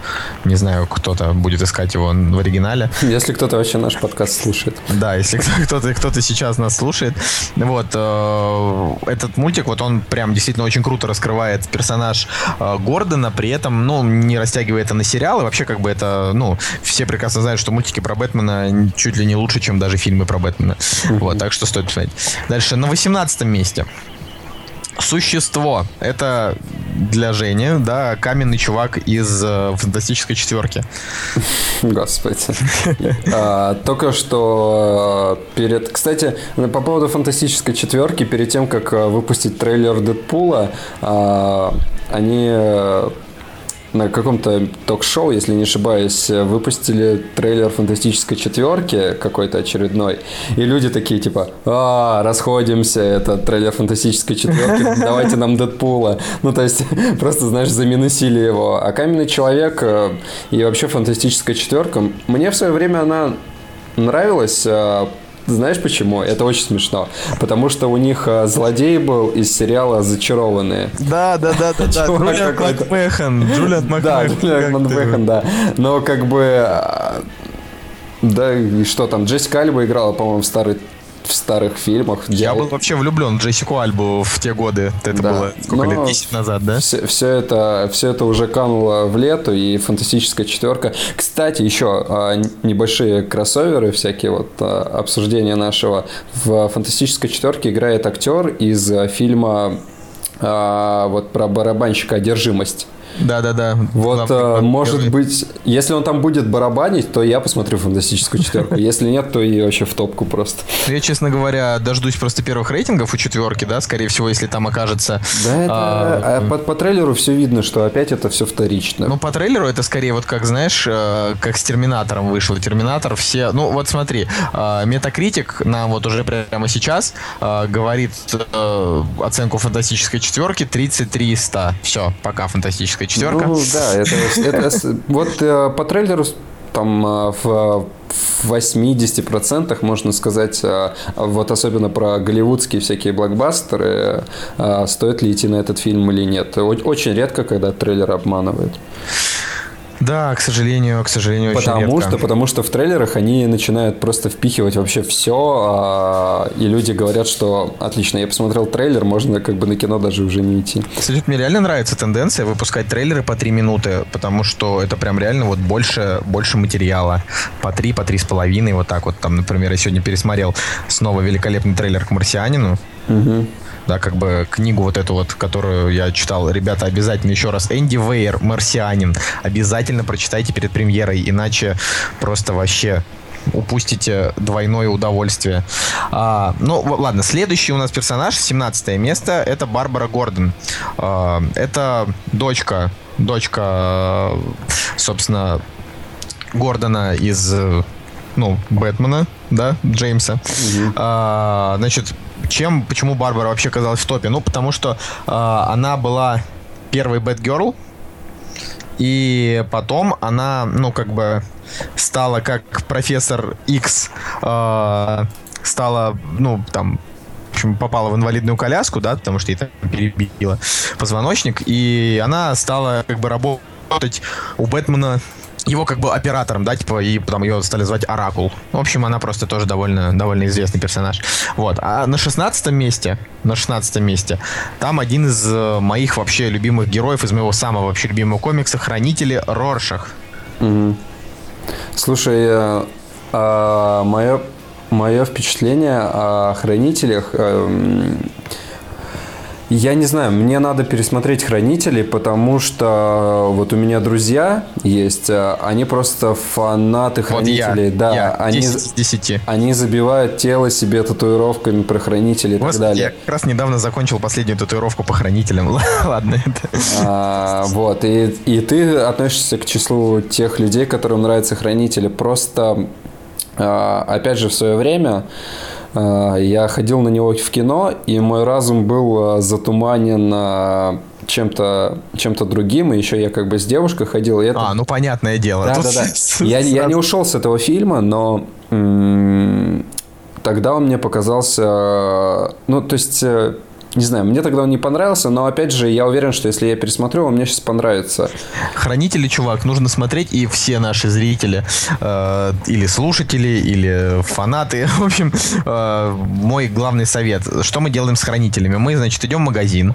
не знаю, кто-то будет искать его в оригинале. Если кто-то вообще наш подкаст слушает. Да, если кто-то кто сейчас нас слушает. Вот, э, этот мультик, вот он прям действительно очень круто раскрывает персонаж э, Гордона, при этом, ну, не растягивая это на сериалы. Вообще, как бы это, ну, все прекрасно знают, что мультики про Бэтмена чуть ли не лучше, чем даже фильмы про Бэтмена. Вот, так что стоит посмотреть. Дальше, на 18 месте. Существо. Это для Жени, да, каменный чувак из э, фантастической четверки. Господи. а, только что э, перед... Кстати, по поводу фантастической четверки, перед тем, как э, выпустить трейлер Дэдпула, а, они э, на каком-то ток-шоу, если не ошибаюсь, выпустили трейлер фантастической четверки какой-то очередной. И люди такие типа, а, расходимся, это трейлер фантастической четверки, давайте нам Дэдпула. Ну, то есть, просто, знаешь, заминусили его. А Каменный человек э, и вообще фантастическая четверка, мне в свое время она нравилась э, знаешь почему? Это очень смешно. Потому что у них а, злодей был из сериала «Зачарованные». Да, да, да, да, да. Джулиан Макмехан. Джулиан Макмехан. Да, Джулиан Макмехан, да. Но как бы... А, да, и что там, Джессика Альба играла, по-моему, в старый в старых фильмах. Я был вообще влюблен в Джессику Альбу в те годы. Это да. было сколько лет? 10 назад, да? Все, все, это, все это уже кануло в лету, и фантастическая четверка. Кстати, еще а, небольшие кроссоверы, всякие вот а, обсуждения нашего. В фантастической четверке играет актер из фильма а, вот про барабанщика «Одержимость». Да-да-да. Вот, Главный, может первый. быть, если он там будет барабанить, то я посмотрю фантастическую четверку. Если нет, то и вообще в топку просто. Я, честно говоря, дождусь просто первых рейтингов у четверки, да, скорее всего, если там окажется. Да, это а, а по, по трейлеру все видно, что опять это все вторично. Ну, по трейлеру это скорее вот как, знаешь, э, как с Терминатором вышло. Терминатор все. Ну, вот смотри, Метакритик нам вот уже прямо сейчас э, говорит э, оценку фантастической четверки 33 100. Все, пока фантастическая Фантастическая четверка. Ну да, это, это вот э, по трейлеру там э, в 80% можно сказать, э, вот особенно про голливудские всякие блокбастеры, стоит ли идти на этот фильм или нет. Очень редко, когда трейлер обманывает. Да, к сожалению, к сожалению, потому очень что, потому что в трейлерах они начинают просто впихивать вообще все, а, и люди говорят, что отлично, я посмотрел трейлер, можно как бы на кино даже уже не идти. Кстати, мне реально нравится тенденция выпускать трейлеры по три минуты, потому что это прям реально вот больше, больше материала. По три, по три с половиной, вот так вот. Там, например, я сегодня пересмотрел снова великолепный трейлер к «Марсианину». Угу да, как бы книгу вот эту вот, которую я читал. Ребята, обязательно еще раз. Энди Вейер, «Марсианин». Обязательно прочитайте перед премьерой, иначе просто вообще упустите двойное удовольствие. А, ну, ладно, следующий у нас персонаж, 17 место, это Барбара Гордон. А, это дочка, дочка, собственно, Гордона из, ну, Бэтмена, да, Джеймса. Угу. А, значит, чем, почему Барбара вообще оказалась в топе? Ну, потому что э, она была первой Бэтгерл, и потом она, ну, как бы стала как профессор X, э, стала, ну, там, в общем, попала в инвалидную коляску, да, потому что ей там перебила позвоночник, и она стала как бы работать у Бэтмена его как бы оператором, да, типа, и потом ее стали звать Оракул. В общем, она просто тоже довольно, довольно известный персонаж. Вот. А на шестнадцатом месте, на шестнадцатом месте, там один из э, моих вообще любимых героев, из моего самого вообще любимого комикса, Хранители Роршах. Угу. Слушай, э, а, мое, мое впечатление о Хранителях... Э, Я не знаю, мне надо пересмотреть «Хранители», потому что вот у меня друзья есть, а, они просто фанаты «Хранителей». Вот я, да, я, они, 10 из 10. они забивают тело себе татуировками про «Хранителей» и так далее. я как раз недавно закончил последнюю татуировку по хранителям. Ладно, это... А, вот, и, и ты относишься к числу тех людей, которым нравятся хранители. Просто, а, опять же, в свое время я ходил на него в кино, и мой разум был а, затуманен а, чем-то чем-то другим, и еще я как бы с девушкой ходил, и это А, ну понятное дело. да, Тут да, да. Я, я не ушел с этого фильма, но тогда он мне показался... Ну, то есть, э, не знаю, мне тогда он не понравился, но, опять же, я уверен, что если я пересмотрю, он мне сейчас понравится. Хранители, чувак, нужно смотреть, и все наши зрители, э, или слушатели, или фанаты. В общем, э, мой главный совет. Что мы делаем с хранителями? Мы, значит, идем в магазин,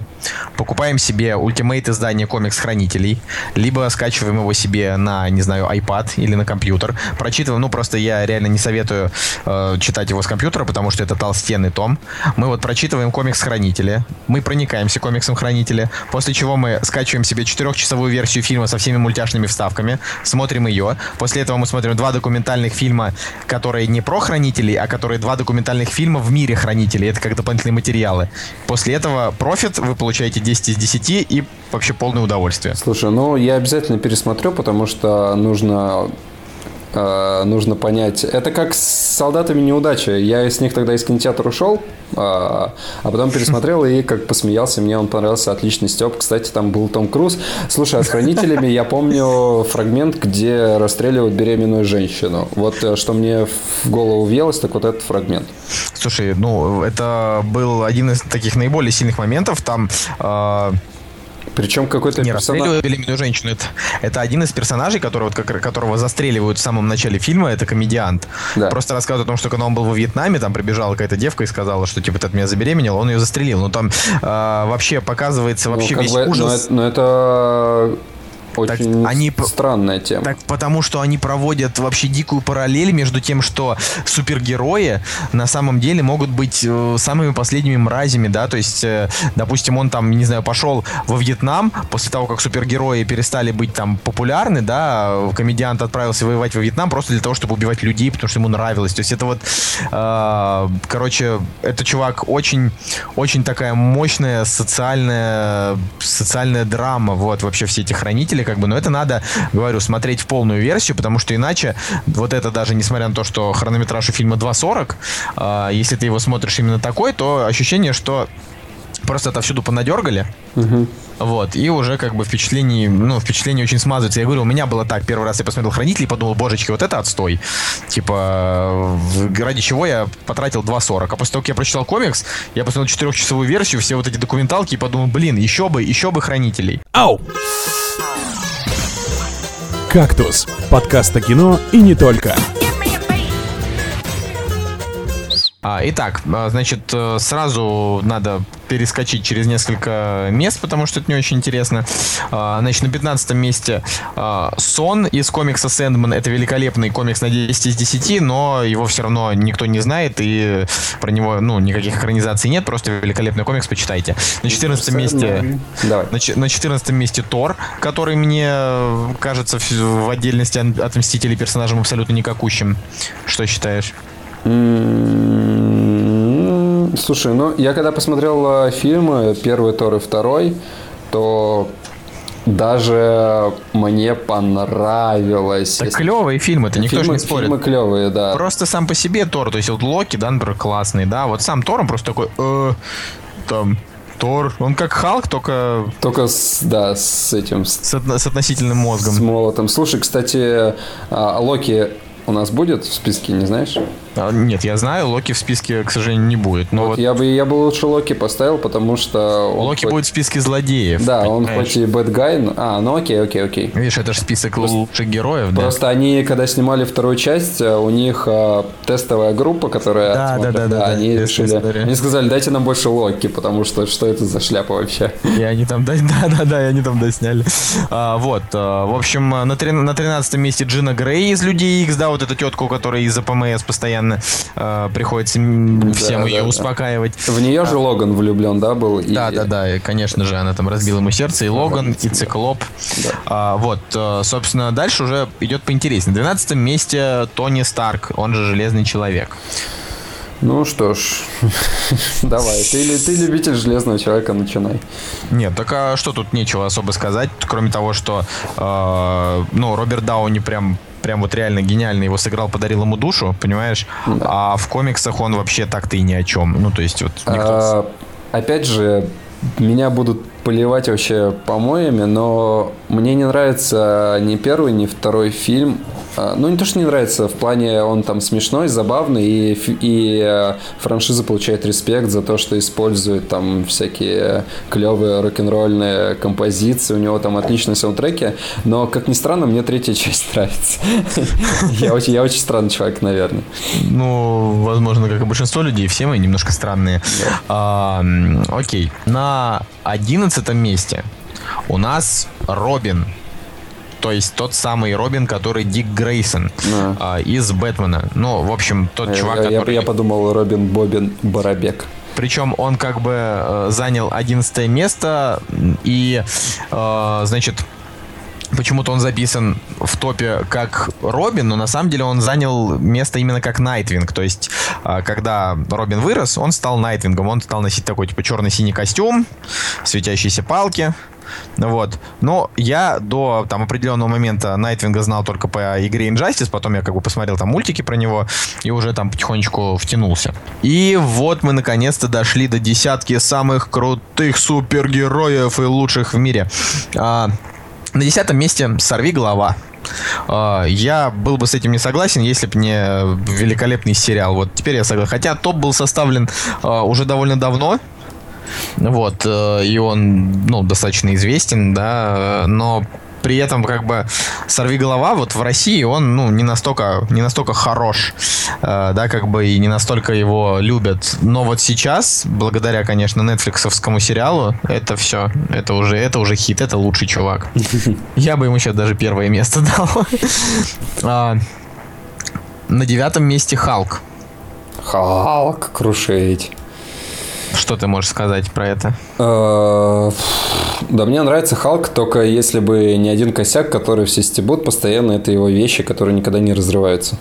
покупаем себе ультимейт издания комикс хранителей, либо скачиваем его себе на, не знаю, iPad или на компьютер, прочитываем, ну, просто я реально не советую э, читать его с компьютера, потому что это толстенный том. Мы вот прочитываем комикс хранители, мы проникаемся комиксом хранители, после чего мы скачиваем себе четырехчасовую версию фильма со всеми мультяшными вставками, смотрим ее. После этого мы смотрим два документальных фильма, которые не про хранителей, а которые два документальных фильма в мире хранителей. Это как дополнительные материалы. После этого профит вы получаете 10 из 10 и вообще полное удовольствие. Слушай, ну, я обязательно пересмотрю, потому что нужно нужно понять. Это как с солдатами неудачи. Я с них тогда из кинотеатра ушел, а, а потом пересмотрел и как посмеялся. Мне он понравился. Отличный Степ. Кстати, там был Том Круз. Слушай, а с хранителями я помню фрагмент, где расстреливают беременную женщину. Вот э, что мне в голову въелось, так вот этот фрагмент. Слушай, ну, это был один из таких наиболее сильных моментов. Там э, Причем какой-то не персонаж... расстреливают беременную женщину. Это, это один из персонажей, который, вот, как- которого застреливают в самом начале фильма. Это комедиант. Да. Просто рассказывает о том, что когда он был во Вьетнаме, там прибежала какая-то девка и сказала, что типа ты от меня забеременел, он ее застрелил. Ну там э, вообще показывается Ну, вообще как весь бы, но ужас. это- Но это очень они п- странная тема. Так потому что они проводят вообще дикую параллель между тем, что супергерои на самом деле могут быть э, самыми последними мразями, да, то есть, э, допустим, он там, не знаю, пошел во Вьетнам после того, как супергерои перестали быть там популярны, да, комедиант отправился воевать во Вьетнам просто для того, чтобы убивать людей, потому что ему нравилось. То есть это вот, э, короче, это чувак очень, очень такая мощная социальная, социальная драма, вот вообще все эти хранители, как бы, но это надо, говорю, смотреть в полную версию, потому что иначе вот это даже несмотря на то, что хронометраж у фильма 2.40, э, если ты его смотришь именно такой, то ощущение, что просто отовсюду понадергали. Вот, и уже как бы впечатление, ну, впечатление очень смазывается. Я говорю, у меня было так, первый раз я посмотрел «Хранители» и подумал, божечки, вот это отстой. Типа, ради чего я потратил 2.40. А после того, как я прочитал комикс, я посмотрел четырехчасовую версию, все вот эти документалки и подумал, блин, еще бы, еще бы «Хранителей». Ау! «Кактус» – подкаст о кино и не только. Итак, а, значит, э, сразу надо перескочить через несколько мест, потому что это не очень интересно. А, Значит, на 15 месте а, Сон из комикса Сэндман. Это великолепный комикс на 10 из 10, но его все равно никто не знает, и про него, ну, никаких экранизаций нет, просто великолепный комикс, почитайте. На 14 месте... Давай. На, че- на 14 месте Тор, который мне кажется в, отдельности от, от Мстителей персонажем абсолютно никакущим. Что считаешь? Слушай, ну я когда посмотрел э, фильмы, первый Тор и второй, то даже мне понравилось. Так Если- клевые фильмы, это никто же фильмы, не спорит. фильмы клевые, да. Просто сам по себе Тор, то есть вот Локи, да, например, классный, да, вот сам Тор, он просто такой, э, там, Тор, он как Халк, только Только с, да, с этим, с, с, отно- с относительным мозгом. с молотом. Слушай, кстати, а, Локи у нас будет в списке, не знаешь? А, Нет, я знаю, Локи в списке, к сожалению, не будет. Но вот, Я бы я бы лучше Локи поставил, потому что он Локи хоть- будет в списке злодеев. Да, он понимаешь? хоть и guy, но... А, ну окей, окей, окей. Видишь, это же список лучших героев, да. Просто они, когда снимали вторую часть, э, у них э, тестовая группа, которая... Да, смотрит, да, да, да, да, они тестовая решили... история. Они сказали, дайте нам больше Локи, потому что что это за шляпа вообще? И они там, да, да, да, да, и они там досняли. А, вот, а, в общем, на, трин- на 13 месте Джина Грей из Людей Икс, да, вот эта тетка, у которой из-за ПМС постоянно постоянно э, приходится всем Да, ее да, да. успокаивать. В нее же Логан влюблен, да, был? И- Да, да, да, и, конечно же, она там разбила ему сердце, и Логан, и Циклоп. Да. А, вот, э, собственно, дальше уже идет поинтереснее. На 12 месте Тони Старк, он же Железный Человек. Ну что ж, давай, ты, ты любитель Железного Человека, начинай. Нет, так а что тут нечего особо сказать, кроме того, что, э, ну, Роберт Дауни прям прям вот реально гениально его сыграл, подарил ему душу, понимаешь? А в комиксах он вообще так-то и ни о чем. Ну, то есть вот никто... А, опять же, меня будут поливать вообще помоями, но мне не нравится ни первый, ни второй фильм. А, Ну, не то, что не нравится, в плане он там смешной, забавный, и, и э, франшиза получает респект за то, что использует там всякие клевые рок-н-ролльные композиции, у него там отличные саундтреки, но, как ни странно, мне третья часть нравится. Я очень, я очень странный человек, наверное. Ну, возможно, как и большинство людей, все мы немножко странные. А, окей. На одиннадцатом месте у нас Робин. То есть тот самый Робин, который Дик Грейсон а, из Бэтмена. Ну, в общем, тот чувак, Я- я, который... я подумал, Робин Бобин Барабек. Причем он как бы э, занял 11 место и, э, значит, почему-то он записан в топе как Робин, но на самом деле он занял место именно как Найтвинг. То есть, э, когда Робин вырос, он стал Найтвингом. Он стал носить такой типа черно-синий костюм, светящиеся палки. Вот. Но я до там определенного момента Найтвинга знал только по игре Injustice, потом я как бы посмотрел там мультики про него и уже там потихонечку втянулся. И вот мы наконец-то дошли до десятки самых крутых супергероев и лучших в мире. А, на десятом месте «Сорви голова». А, Я был бы с этим не согласен, если бы не великолепный сериал. Вот теперь я согласен. Хотя топ был составлен а, уже довольно давно. Вот, э, и он, ну, достаточно известен, да, но при этом, как бы, «Сорви голова» вот в России, он, ну, не настолько, не настолько хорош, э, да, как бы, и не настолько его любят. Но вот сейчас, благодаря, конечно, нетфликсовскому сериалу, это все, это уже, это уже хит, это лучший чувак. Я бы ему сейчас даже первое место дал. А, На девятом месте Халк. Халк крушить. Что ты можешь сказать про это? Э, Да, мне нравится Халк, только если бы не один косяк, который все стебут, постоянно это его вещи, которые никогда не разрываются.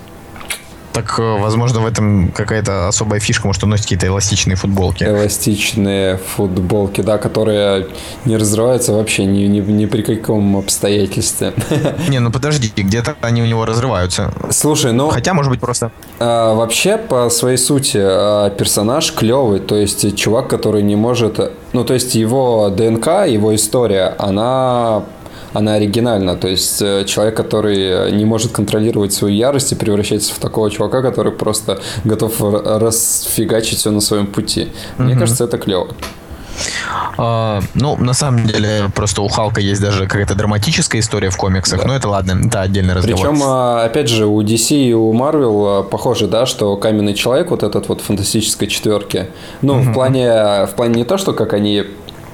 Так, э, возможно, в этом какая-то особая фишка, может, он носит какие-то эластичные футболки. Эластичные футболки, да, которые не разрываются вообще ни, ни, ни при каком обстоятельстве. Не, ну подожди, где-то они у него разрываются. Слушай, ну... Хотя, может быть, просто... А, вообще, по своей сути, а, персонаж клевый, то есть чувак, который не может... Ну, то есть его ДНК, его история, она она оригинальна. То есть э, человек, который не может контролировать свою ярость и превращается в такого чувака, который просто готов расфигачить все на своем пути. Мне кажется, это клево. э, ну, на самом деле, просто у Халка есть даже какая-то драматическая история в комиксах, но это ладно, это отдельный разговор. Причем, а, опять же, у DC и у Marvel а, похоже, да, что каменный человек, вот этот вот фантастической четверки, ну, в плане, в плане не то, что как они а,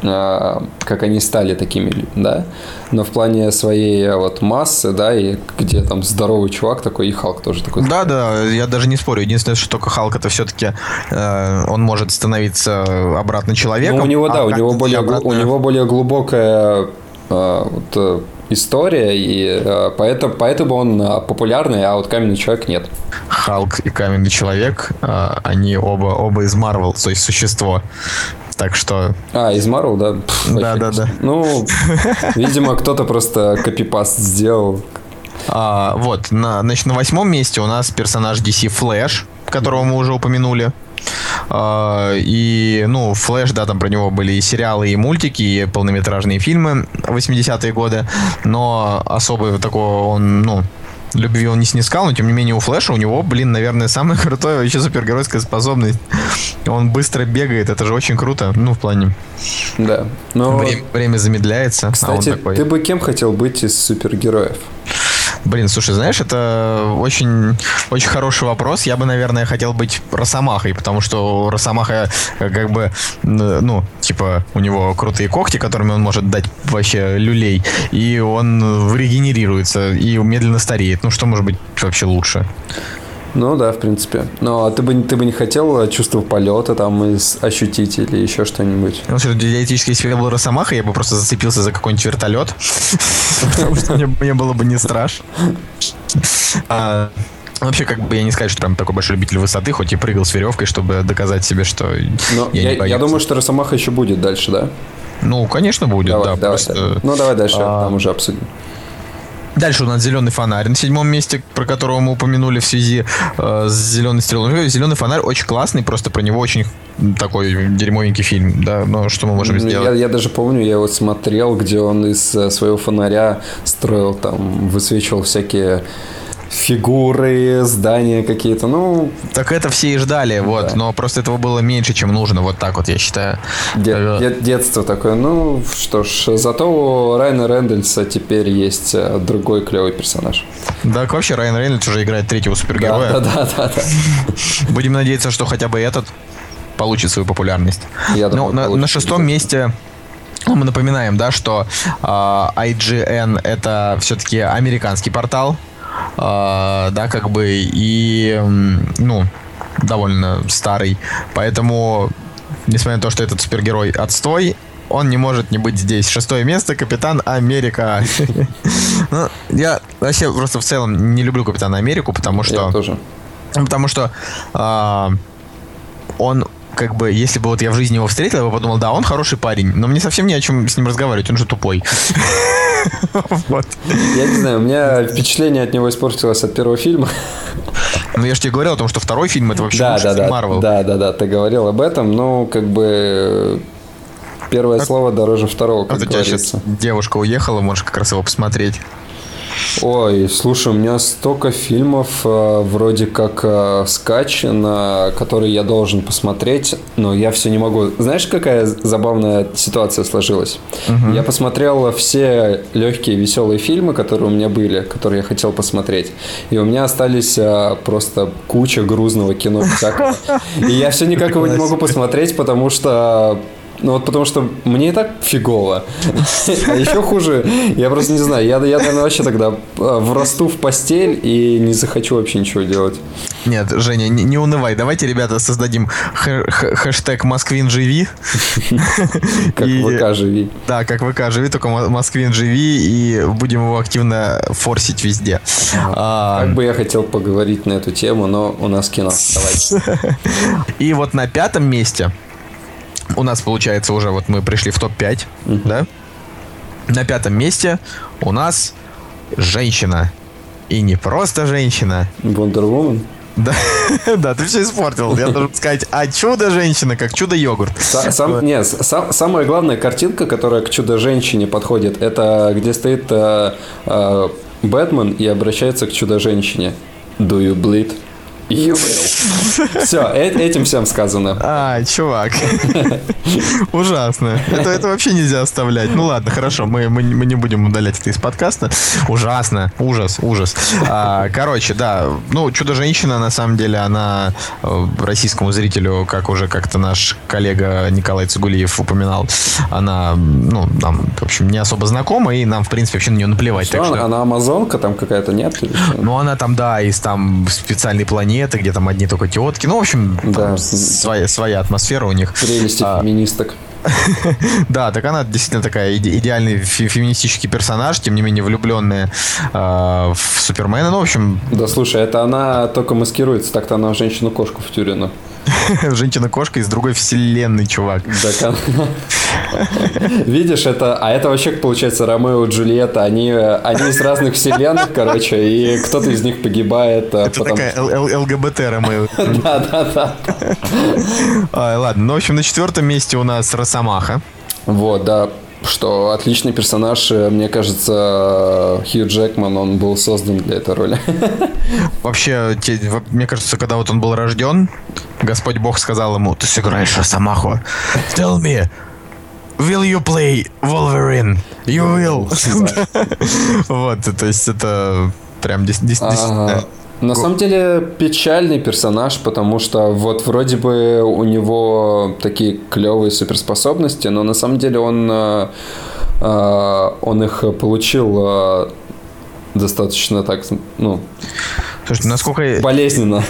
как они стали такими, да, но в плане своей а, вот массы, да, и где там здоровый чувак такой, и Халк тоже такой. Да, да, я даже не спорю. Единственное, что только Халк это все-таки он может становиться обратно человеком. Ну, у него, а да, у него, более, обратно- у него более глубокая а, вот, э, история, и а, поэтому, поэтому он а, популярный, а вот каменный человек нет. Халк и Каменный Человек, а, они оба, оба из Марвел, то есть существо. Так что А, из Марвел, да? Да, да, да. Ну, видимо, кто-то просто копипаст сделал. А, вот, на, значит, на восьмом месте у нас персонаж DC Флэш, которого мы уже упомянули. А, и, ну, Флэш, да, там про него были и сериалы, и мультики, и полнометражные фильмы 80-е годы, но особо такого он, ну, любви он не снискал, но тем не менее у Флэша у него, блин, наверное, самая крутая вообще супергеройская способность. Он быстро бегает, это же очень круто, ну, в плане Да. Но, время, время замедляется, а кстати, такой... ты бы кем хотел быть из супергероев? Блин, слушай, знаешь, это очень, очень хороший вопрос. Я бы, наверное, хотел быть Росомахой, потому что Росомаха, э, как бы, ну, типа, у него крутые когти, которыми он может дать вообще люлей, и он регенерируется и медленно стареет. Ну, что может быть вообще лучше? Ну да, в принципе. Но ты бы, ты бы не хотел чувство полета там ощутить или еще что-нибудь? Ну, что, если бы я был Росомаха, я бы просто зацепился за какой-нибудь вертолет. Потому что мне было бы не страшно. А, Вообще, как бы я не сказать, что прям такой большой любитель высоты, хоть и прыгал с веревкой, чтобы доказать себе, что Но я, я, не я думаю, что Росомаха еще будет дальше, да? Ну, конечно, будет, давай, да. Давай, просто... давай. Ну, давай дальше, а... там уже обсудим. Дальше у нас зеленый фонарь на седьмом месте, про которого мы упомянули в связи э, с зеленой стрелой. Зеленый фонарь очень классный, просто про него очень такой дерьмовенький фильм, да, но что мы можем сделать? Я, я даже помню, я его смотрел, где он из э, своего фонаря строил там, высвечивал всякие фигуры, здания какие-то, ну... Так это все и ждали, вот, да. но просто этого было меньше, чем нужно, вот так вот, я считаю. Де- э, де- детство такое, ну, что ж, зато у Райана Рэндальса теперь есть э, другой клевый персонаж. Да, вообще Райан Рейнольдс уже играет третьего супергероя. Да, да, да, да. Будем надеяться, что хотя бы этот получит свою популярность. Я думаю, ну, на, на шестом месте мы напоминаем, да, что э, IGN это все-таки американский портал, да, как бы, и, ну, довольно старый. Поэтому, несмотря на то, что этот супергерой отстой, он не может не быть здесь. Шестое место Капитан Америка. Ну, я вообще просто в целом не люблю Капитана Америку, потому что... Потому что а, он как бы, если бы вот я в жизни его встретил, я бы подумал, да, он хороший парень, но мне совсем не о чем с ним разговаривать, он же тупой. Вот. Я не знаю, у меня впечатление от него испортилось от первого фильма. Ну, я же тебе говорил о том, что второй фильм это вообще да, да, Марвел. Да, да, да, ты говорил об этом, но как бы первое слово дороже второго, как вот говорится. Девушка уехала, можешь как раз его посмотреть. Ой, слушай, у меня столько фильмов э, вроде как э, скачано, которые я должен посмотреть, но я все не могу. Знаешь, какая забавная ситуация сложилась? Угу. Я посмотрел все легкие веселые фильмы, которые у меня были, которые я хотел посмотреть, и у меня остались э, просто куча грузного кино всякого. И я все никак его не могу посмотреть, потому что ну вот потому что мне и так фигово. А еще хуже, я просто не знаю, я, я наверное, вообще тогда а, врасту в постель и не захочу вообще ничего делать. Нет, Женя, не, не унывай. Давайте, ребята, создадим хэштег Москвин живи. Как ВК живи. Да, как ВК живи, только Москвин живи, и будем его активно форсить везде. А, как бы я хотел поговорить на эту тему, но у нас кино. Давайте. И вот на пятом месте у нас получается уже вот мы пришли в топ-5, угу. да? На пятом месте у нас женщина. И не просто женщина. Wonder Woman? Да, да, ты все испортил. Я должен сказать, а чудо-женщина, как чудо-йогурт. Сам, нет, сам, самая главная картинка, которая к чудо-женщине подходит, это где стоит э, э, Бэтмен и обращается к чудо-женщине. Do you bleed? You will. Все, э, этим всем сказано. А, чувак. Ужасно. Это, это вообще нельзя оставлять. Ну ладно, хорошо, мы, мы, мы не будем удалять это из подкаста. Ужасно. Ужас, ужас. А, короче, да. Ну, Чудо-женщина, на самом деле, она э, российскому зрителю, как уже как-то наш коллега Николай Цигулиев упоминал, она, ну, нам, в общем, не особо знакома, и нам, в принципе, вообще на нее наплевать. Что, так она, что... она амазонка там какая-то, нет? Ну, она там, да, из там специальной планеты планеты, где там одни только тетки. Ну, в общем, да. своя, своя атмосфера у них. Прелести а, феминисток. Да, так она действительно такая идеальный феминистический персонаж, тем не менее влюбленная в Супермена. Ну, в общем... Да, слушай, это она только маскируется, так-то она женщину-кошку втюрена. Женщина-кошка из другой вселенной, чувак. Да, Видишь, это, а это вообще, получается, Ромео и Джульетта, они, они из разных вселенных, короче, и кто-то из них погибает. А это потом... такая ЛГБТ Ромео. Да, да, да. Ладно, ну, в общем, на четвертом месте у нас Росомаха. Вот, да, что отличный персонаж, э, мне кажется, Хью Джекман, он был создан для этой роли. Вообще, мне кажется, когда вот он был рожден, Господь Бог сказал ему, ты сыграешь Росомаху. Tell me, will you play Wolverine? You will. вот, то есть это прям действительно на самом деле печальный персонаж, потому что вот вроде бы у него такие клевые суперспособности, но на самом деле он, э, э, он их получил э, достаточно так, ну, Слушай, насколько... Болезненно.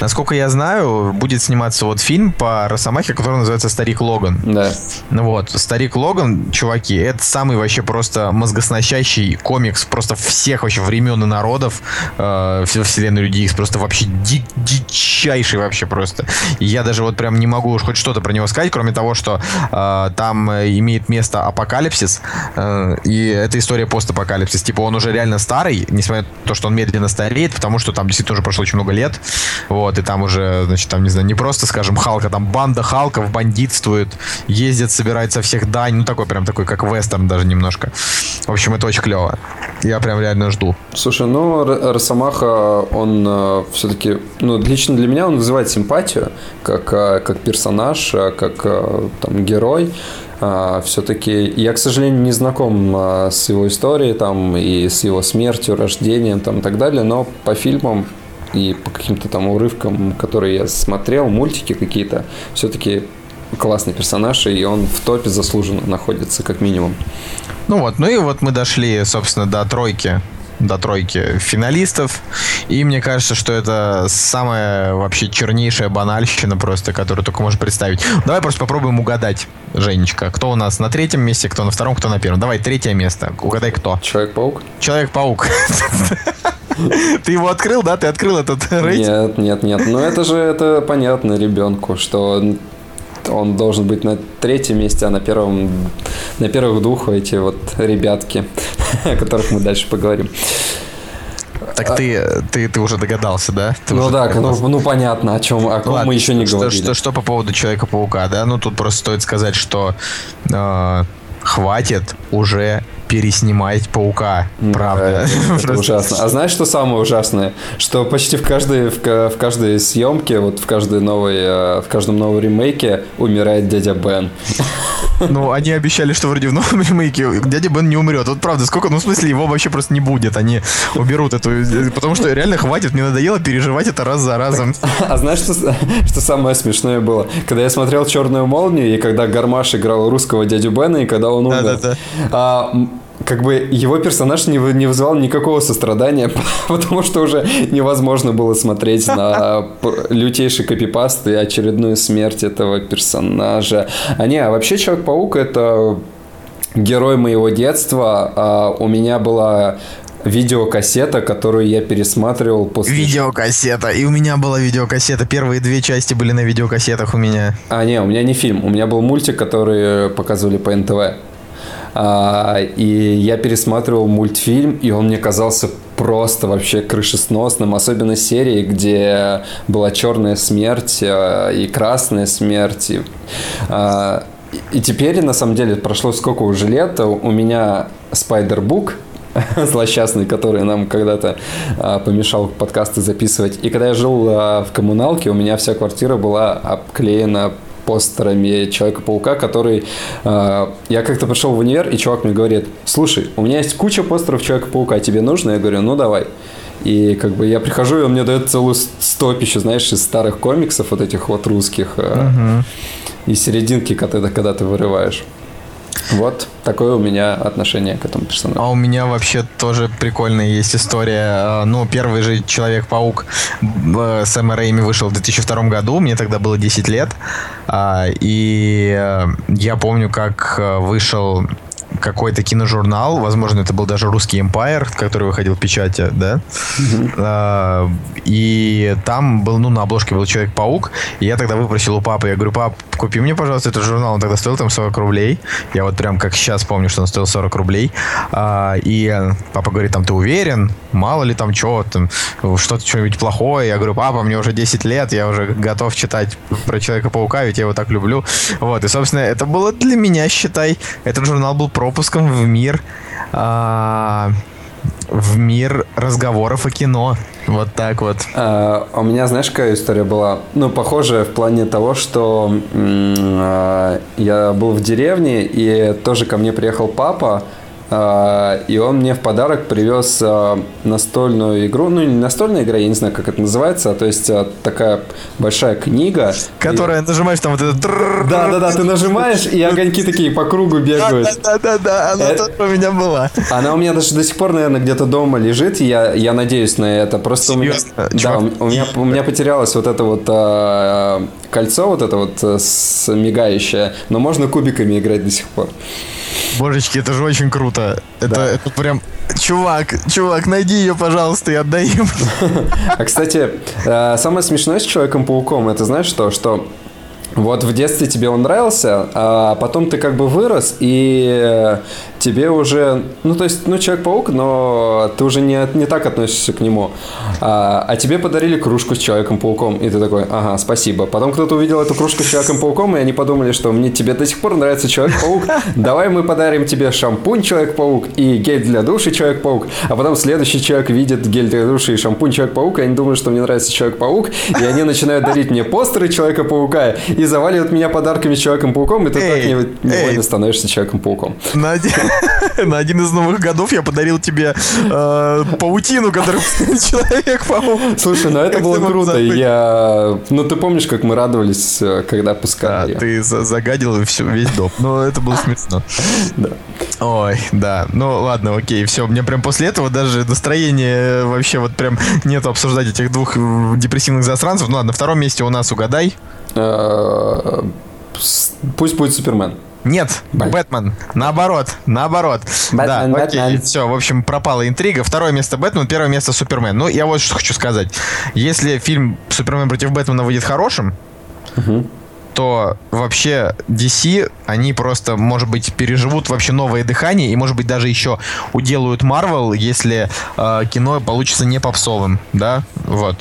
Насколько я знаю, будет сниматься вот фильм по Росомахе, который называется «Старик Логан». Да. Ну вот, «Старик Логан», чуваки, это самый вообще просто мозгосносящий комикс просто всех вообще времен и народов э, вселенной Людей Икс. Просто вообще ди дичайший вообще просто. И я даже вот прям не могу уж хоть что-то про него сказать, кроме того, что э, там имеет место апокалипсис, э, и это история постапокалипсис. Типа он уже реально старый, несмотря на то, что он медленно стареет, потому что там действительно уже прошло очень много лет. Вот, и там уже, значит, там, не знаю, не просто, скажем, Халка, там банда Халков бандитствует, ездит, собирает со всех дань, ну такой прям такой, как вестерн даже немножко. В общем, это очень клево. Я прям реально жду. Слушай, ну, Росомаха, он э, все-таки, ну, лично для меня он вызывает симпатию, как, э, как персонаж, э, как э, там герой. Uh, все-таки я, к сожалению, не знаком uh, с его историей там и с его смертью, рождением там и так далее, но по фильмам и по каким-то там урывкам, которые я смотрел, мультики какие-то, все-таки классный персонаж, и он в топе заслуженно находится, как минимум. Ну вот, ну и вот мы дошли, собственно, до тройки до тройки финалистов. И мне кажется, что это самая вообще чернейшая банальщина просто, которую только можно представить. Давай просто попробуем угадать, Женечка. Кто у нас на третьем месте, кто на втором, кто на первом. Давай, третье место. Угадай, кто. Человек-паук? Человек-паук. Ты его открыл, да? Ты открыл этот рейтинг? Нет, нет, нет. Ну это же это понятно ребенку, что он должен быть на третьем месте, а на первом, на первых двух эти вот ребятки, о которых мы дальше поговорим. Так ты, ты, ты уже догадался, да? Ты ну да, ну, ну понятно, о чем, о ком Ладно, мы еще не что, говорили. Что, что по поводу Человека-паука, да? Ну тут просто стоит сказать, что э, хватит уже переснимать паука. Правда. Это, это ужасно. А знаешь, что самое ужасное? Что почти в каждой, в, в каждой съемке, вот в каждой новой, э, в каждом новом ремейке умирает дядя Бен. Ну, они обещали, что вроде в новом ремейке дядя Бен не умрет. Вот правда, сколько, ну, в смысле, его вообще просто не будет. Они уберут эту... Потому что реально хватит, мне надоело переживать это раз за разом. А знаешь, что, что самое смешное было? Когда я смотрел «Черную молнию», и когда Гармаш играл русского дядю Бена, и когда он умер, да, да, да. А, как бы его персонаж не, не вызывал никакого сострадания, потому что уже невозможно было смотреть на лютейший копипаст и очередную смерть этого персонажа. А не, а вообще Человек-паук это герой моего детства. А у меня была видеокассета, которую я пересматривал после... Видеокассета. И у меня была видеокассета. Первые две части были на видеокассетах у меня. А, не, у меня не фильм. У меня был мультик, который показывали по НТВ. А, и я пересматривал мультфильм, и он мне казался просто вообще крышесносным, особенно серии, где была черная смерть а, и красная смерть. И, а, и теперь, на самом деле, прошло сколько уже лет, у меня Spider-Book, злосчастный, который нам когда-то а, помешал подкасты записывать. И когда я жил а, в коммуналке, у меня вся квартира была обклеена постерами Человека-паука, который... Э, я как-то пришел в универ, и чувак мне говорит, слушай, у меня есть куча постеров Человека-паука, тебе нужно? Я говорю, ну давай. И как бы я прихожу, и он мне дает целую стопищу, знаешь, из старых комиксов вот этих вот русских. Э, угу. И серединки, когда, когда ты вырываешь. Вот такое у меня отношение к этому персонажу. А у меня вообще тоже прикольная есть история. А, ну, первый же Человек-паук э, Сэма Рэйми вышел в 2002 году, мне тогда было 10 лет. А, и э, я помню, как э, вышел какой-то киножурнал, возможно, это был даже русский Empire, который выходил в печати, да. Mm-hmm. И там был, ну, на обложке был Человек-паук. И я тогда выпросил у папы, я говорю, пап, купи мне, пожалуйста, этот журнал. Он тогда стоил там 40 рублей. Я вот прям как сейчас помню, что он стоил 40 рублей. А, и папа говорит, там, ты уверен? Мало ли там что, там, что-то, что-нибудь плохое. Я говорю, папа, мне уже 10 лет, я уже готов читать про Человека-паука, ведь я его так люблю. Вот, и, собственно, это было для меня, считай, этот журнал был пропуском в мир а, в мир разговоров о кино. Вот так вот. А, у меня, знаешь, какая история была? Ну, похожая в плане того, что м- а, я был в деревне, и тоже ко мне приехал папа, и он мне в подарок привез а, настольную игру, ну не настольная игра, я не знаю, как это называется, а то есть а, такая большая книга. Которая и... нажимаешь там вот этот... Да, да, да, ты нажимаешь, и огоньки такие по кругу бегают. Да, да, да, да, она это... тоже у меня была. Она у меня даже до сих пор, наверное, где-то дома лежит, я, я надеюсь на это. Просто у меня... Да, у меня, у меня потерялось вот это вот а, кольцо, вот это вот э, с мигающее, но можно кубиками играть до сих пор. Божечки, это же очень круто. Это, да. это прям... Чувак, чувак, найди ее, пожалуйста, и отдай им. А, кстати, э, самое смешное с Человеком-пауком, это знаешь что? Что вот в детстве тебе он нравился, а потом ты как бы вырос, и тебе уже, ну то есть, ну Человек-паук, но ты уже не, не так относишься к нему. А, а тебе подарили кружку с Человеком-пауком, и ты такой, ага, спасибо. Потом кто-то увидел эту кружку с Человеком-пауком, и они подумали, что мне тебе до сих пор нравится Человек-паук, давай мы подарим тебе шампунь Человек-паук и гель для души Человек-паук. А потом следующий человек видит гель для души и шампунь Человек-паук, и они думают, что мне нравится Человек-паук, и они начинают дарить мне постеры Человека-паука и заваливают меня подарками Человеком-пауком, и ты так невольно становишься Человеком-пауком. На один, на один из новых годов я подарил тебе э, паутину, которую Человек-паук. Слушай, ну это было круто. Я... Ну ты помнишь, как мы радовались, э, когда пускали Да, ты загадил все, весь дом. Но это было смешно. Да. Ой, да. Ну ладно, окей, все. Мне прям после этого даже настроение вообще вот прям нету обсуждать этих двух депрессивных засранцев. Ну ладно, на втором месте у нас угадай. Э, пусть будет Супермен. Нет, Бэтмен. Бэтмен. Наоборот, наоборот. Бэтмен, да, окей, Бэтмен. все, в общем, пропала интрига. Второе место Бэтмен, первое место Супермен. Ну, я вот что хочу сказать. Если фильм Супермен против Бэтмена выйдет хорошим, угу то вообще DC, они просто, может быть, переживут вообще новое дыхание и, может быть, даже еще уделают Marvel, если э, кино получится не попсовым, да, вот.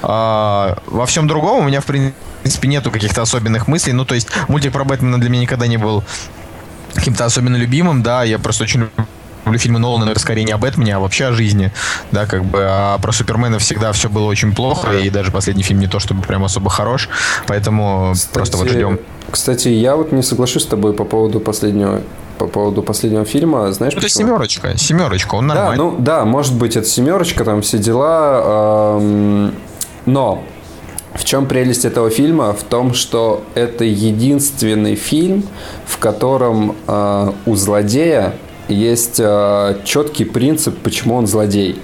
А, во всем другом у меня, в принципе, нету каких-то особенных мыслей, ну, то есть мультик про Бэтмена для меня никогда не был каким-то особенно любимым, да, я просто очень люблю фильмы Нолана, но это скорее не об Бэтмене, а вообще о жизни. Да, как бы. А про Супермена всегда все было очень плохо, и даже последний фильм не то чтобы прям особо хорош. Поэтому кстати, просто вот ждем. Кстати, я вот не соглашусь с тобой по поводу последнего по поводу последнего фильма, знаешь, ну, Это семерочка, семерочка, он нормальный. Да, ну да, может быть, это семерочка, там все дела, эм, но в чем прелесть этого фильма? В том, что это единственный фильм, в котором э, у злодея есть э, четкий принцип, почему он злодей.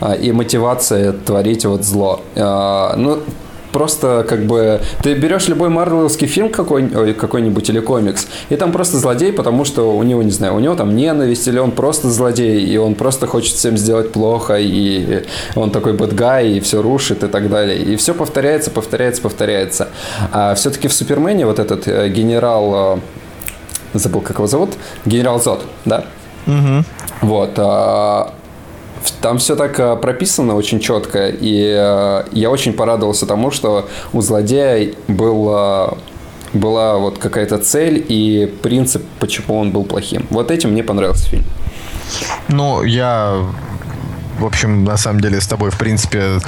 Э, и мотивация творить вот зло. Э, ну, просто как бы ты берешь любой марвеловский фильм какой, какой-нибудь или комикс, и там просто злодей, потому что у него, не знаю, у него там ненависть, или он просто злодей, и он просто хочет всем сделать плохо, и он такой бэтгай, и все рушит, и так далее. И все повторяется, повторяется, повторяется. А все-таки в Супермене вот этот э, генерал забыл, как его зовут, генерал Зод, да? Угу. Вот. Там все так а, прописано очень четко, и а, я очень порадовался тому, что у злодея был была вот какая-то цель и принцип, почему он был плохим. Вот этим мне понравился фильм. Ну, я, в общем, на самом деле с тобой, в принципе,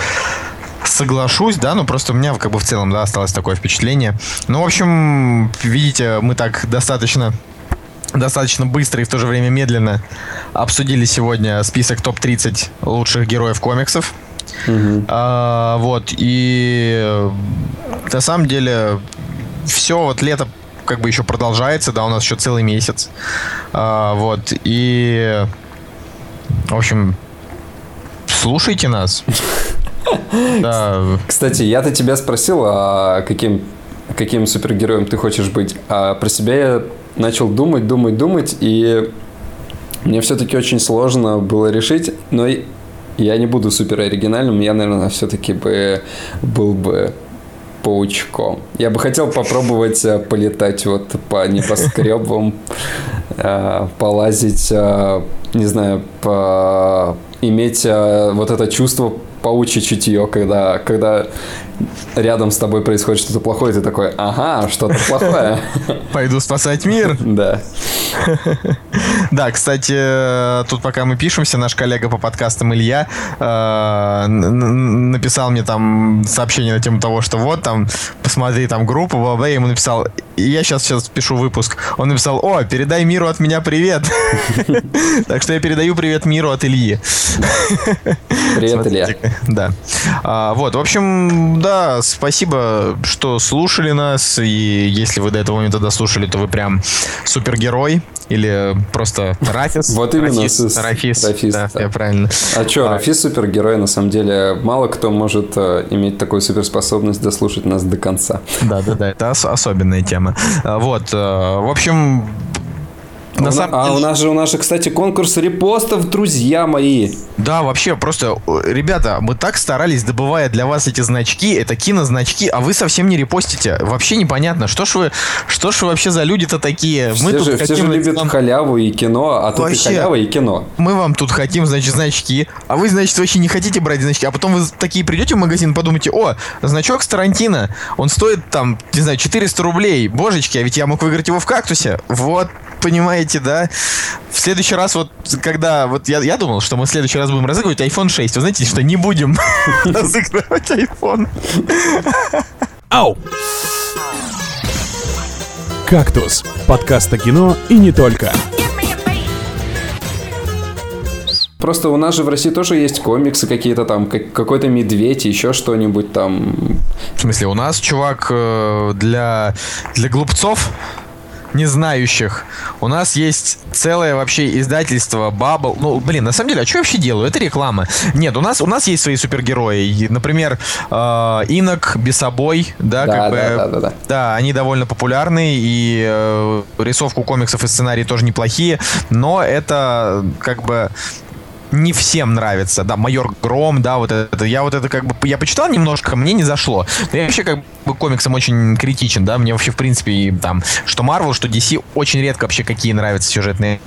соглашусь, да, но просто у меня как бы в целом, да, осталось такое впечатление. Ну, в общем, видите, мы так достаточно достаточно быстро и в то же время медленно обсудили сегодня список топ-30 лучших героев комиксов. Угу. А, вот, и на самом деле все, вот лето как бы еще продолжается, да, у нас еще целый месяц. А, вот, и в общем, слушайте нас. Да. Кстати, я-то тебя спросил, а каким, каким супергероем ты хочешь быть. А про себя я начал думать, думать, думать, и мне все-таки очень сложно было решить, но я не буду супер оригинальным, я, наверное, все-таки бы был бы паучком. Я бы хотел попробовать э, полетать вот по небоскребам, э, полазить, э, не знаю, по... иметь вот это чувство паучье чутье, когда, когда рядом с тобой происходит что-то плохое, ты такой, ага, что-то плохое. Пойду спасать мир. Да. Да, кстати, тут пока мы пишемся, наш коллега по подкастам Илья э, написал мне там сообщение на тему того, что вот там, посмотри там группу, бла, я ему написал, я сейчас сейчас пишу выпуск, он написал, о, передай миру от меня привет. Так что я передаю привет миру от Ильи. Привет, Илья. Да. А, вот, в общем, да, спасибо, что слушали нас, и если вы до этого момента дослушали, то вы прям супергерой или просто Рафис. Вот именно. Рафис. Рафис, Рафис да, да. я правильно. А что, Рафис супергерой, на самом деле, мало кто может э, иметь такую суперспособность дослушать нас до конца. Да, да, да, это особенная тема. А, вот, э, в общем, на а, самом а у нас же, у нас же, кстати, конкурс репостов, друзья мои. Да, вообще, просто, ребята, мы так старались, добывая для вас эти значки, это кинозначки, а вы совсем не репостите. Вообще непонятно, что ж вы, что ж вы вообще за люди-то такие? Все мы же, тут все хотим, же любят нам... халяву и кино, а тут вообще, и халява, и кино. Мы вам тут хотим, значит, значки, а вы, значит, вообще не хотите брать значки, а потом вы такие придете в магазин, подумайте, о, значок с Тарантино, он стоит там, не знаю, 400 рублей, божечки, а ведь я мог выиграть его в кактусе. Вот понимаете, да? В следующий раз, вот, когда... Вот я, я думал, что мы в следующий раз будем разыгрывать iPhone 6. Вы знаете, что не будем разыгрывать iPhone. Ау! «Кактус» — подкаст о кино и не только. Просто у нас же в России тоже есть комиксы какие-то там, какой-то медведь, еще что-нибудь там. В смысле, у нас, чувак, э, для, для глупцов не знающих. У нас есть целое вообще издательство Bubble. Ну, блин, на самом деле, а что я вообще делаю? Это реклама. Нет, у нас, у нас есть свои супергерои. Например, э, Инок, Бесобой, да, да, как да, бы. Да, да, да. да, они довольно популярны, и э, рисовку комиксов и сценарии тоже неплохие, но это как бы не всем нравится. Да, майор Гром, да, вот это. Я вот это как бы, я почитал немножко, мне не зашло. Я вообще как бы комиксам очень критичен, да, мне вообще в принципе там, что Marvel, что DC, очень редко вообще какие нравятся сюжетные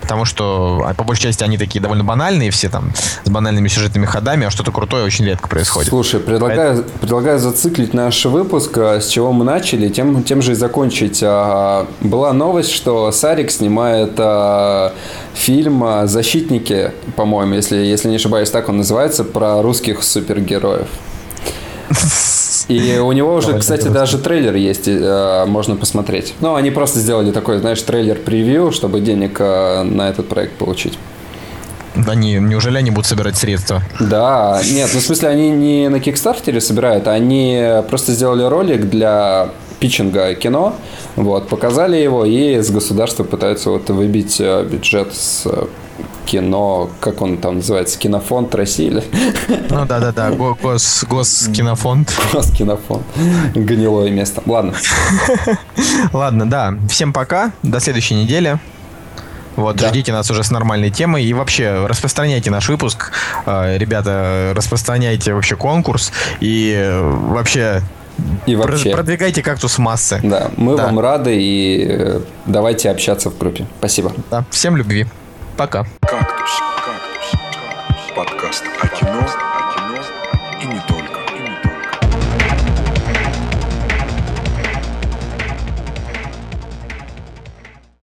потому что а, по большей части они такие довольно банальные все там с банальными сюжетными ходами, а что-то крутое очень редко происходит. Слушай, предлагаю, Поэтому... предлагаю зациклить наш выпуск, а, с чего мы начали, тем, тем же и закончить. А, была новость, что Сарик снимает фильм «Защитники», по-моему, если, если не ошибаюсь, так он называется, про русских супергероев. И у него уже, кстати, даже трейлер есть, э, можно посмотреть. Ну, они просто сделали такой, знаешь, трейлер-превью, чтобы денег э, на этот проект получить. Они, неужели они будут собирать средства? Да, нет, ну в смысле они не на Кикстартере собирают, они просто сделали ролик для питчинга кино, вот, показали его и с государства пытаются вот выбить э, бюджет с кино, как он там называется, кинофонд России или? Ну да, да, да, гос, госкинофонд. Госкинофонд. Гнилое место. Ладно. Ладно, да. Всем пока. До следующей недели. Вот, да. ждите нас уже с нормальной темой. И вообще, распространяйте наш выпуск. Э, ребята, распространяйте вообще конкурс. И э, вообще и вообще. Продвигайте кактус массы. Да, мы да. вам рады и э, давайте общаться в группе. Спасибо. Да, всем любви. Пока. Кактус. Кактус. Подкаст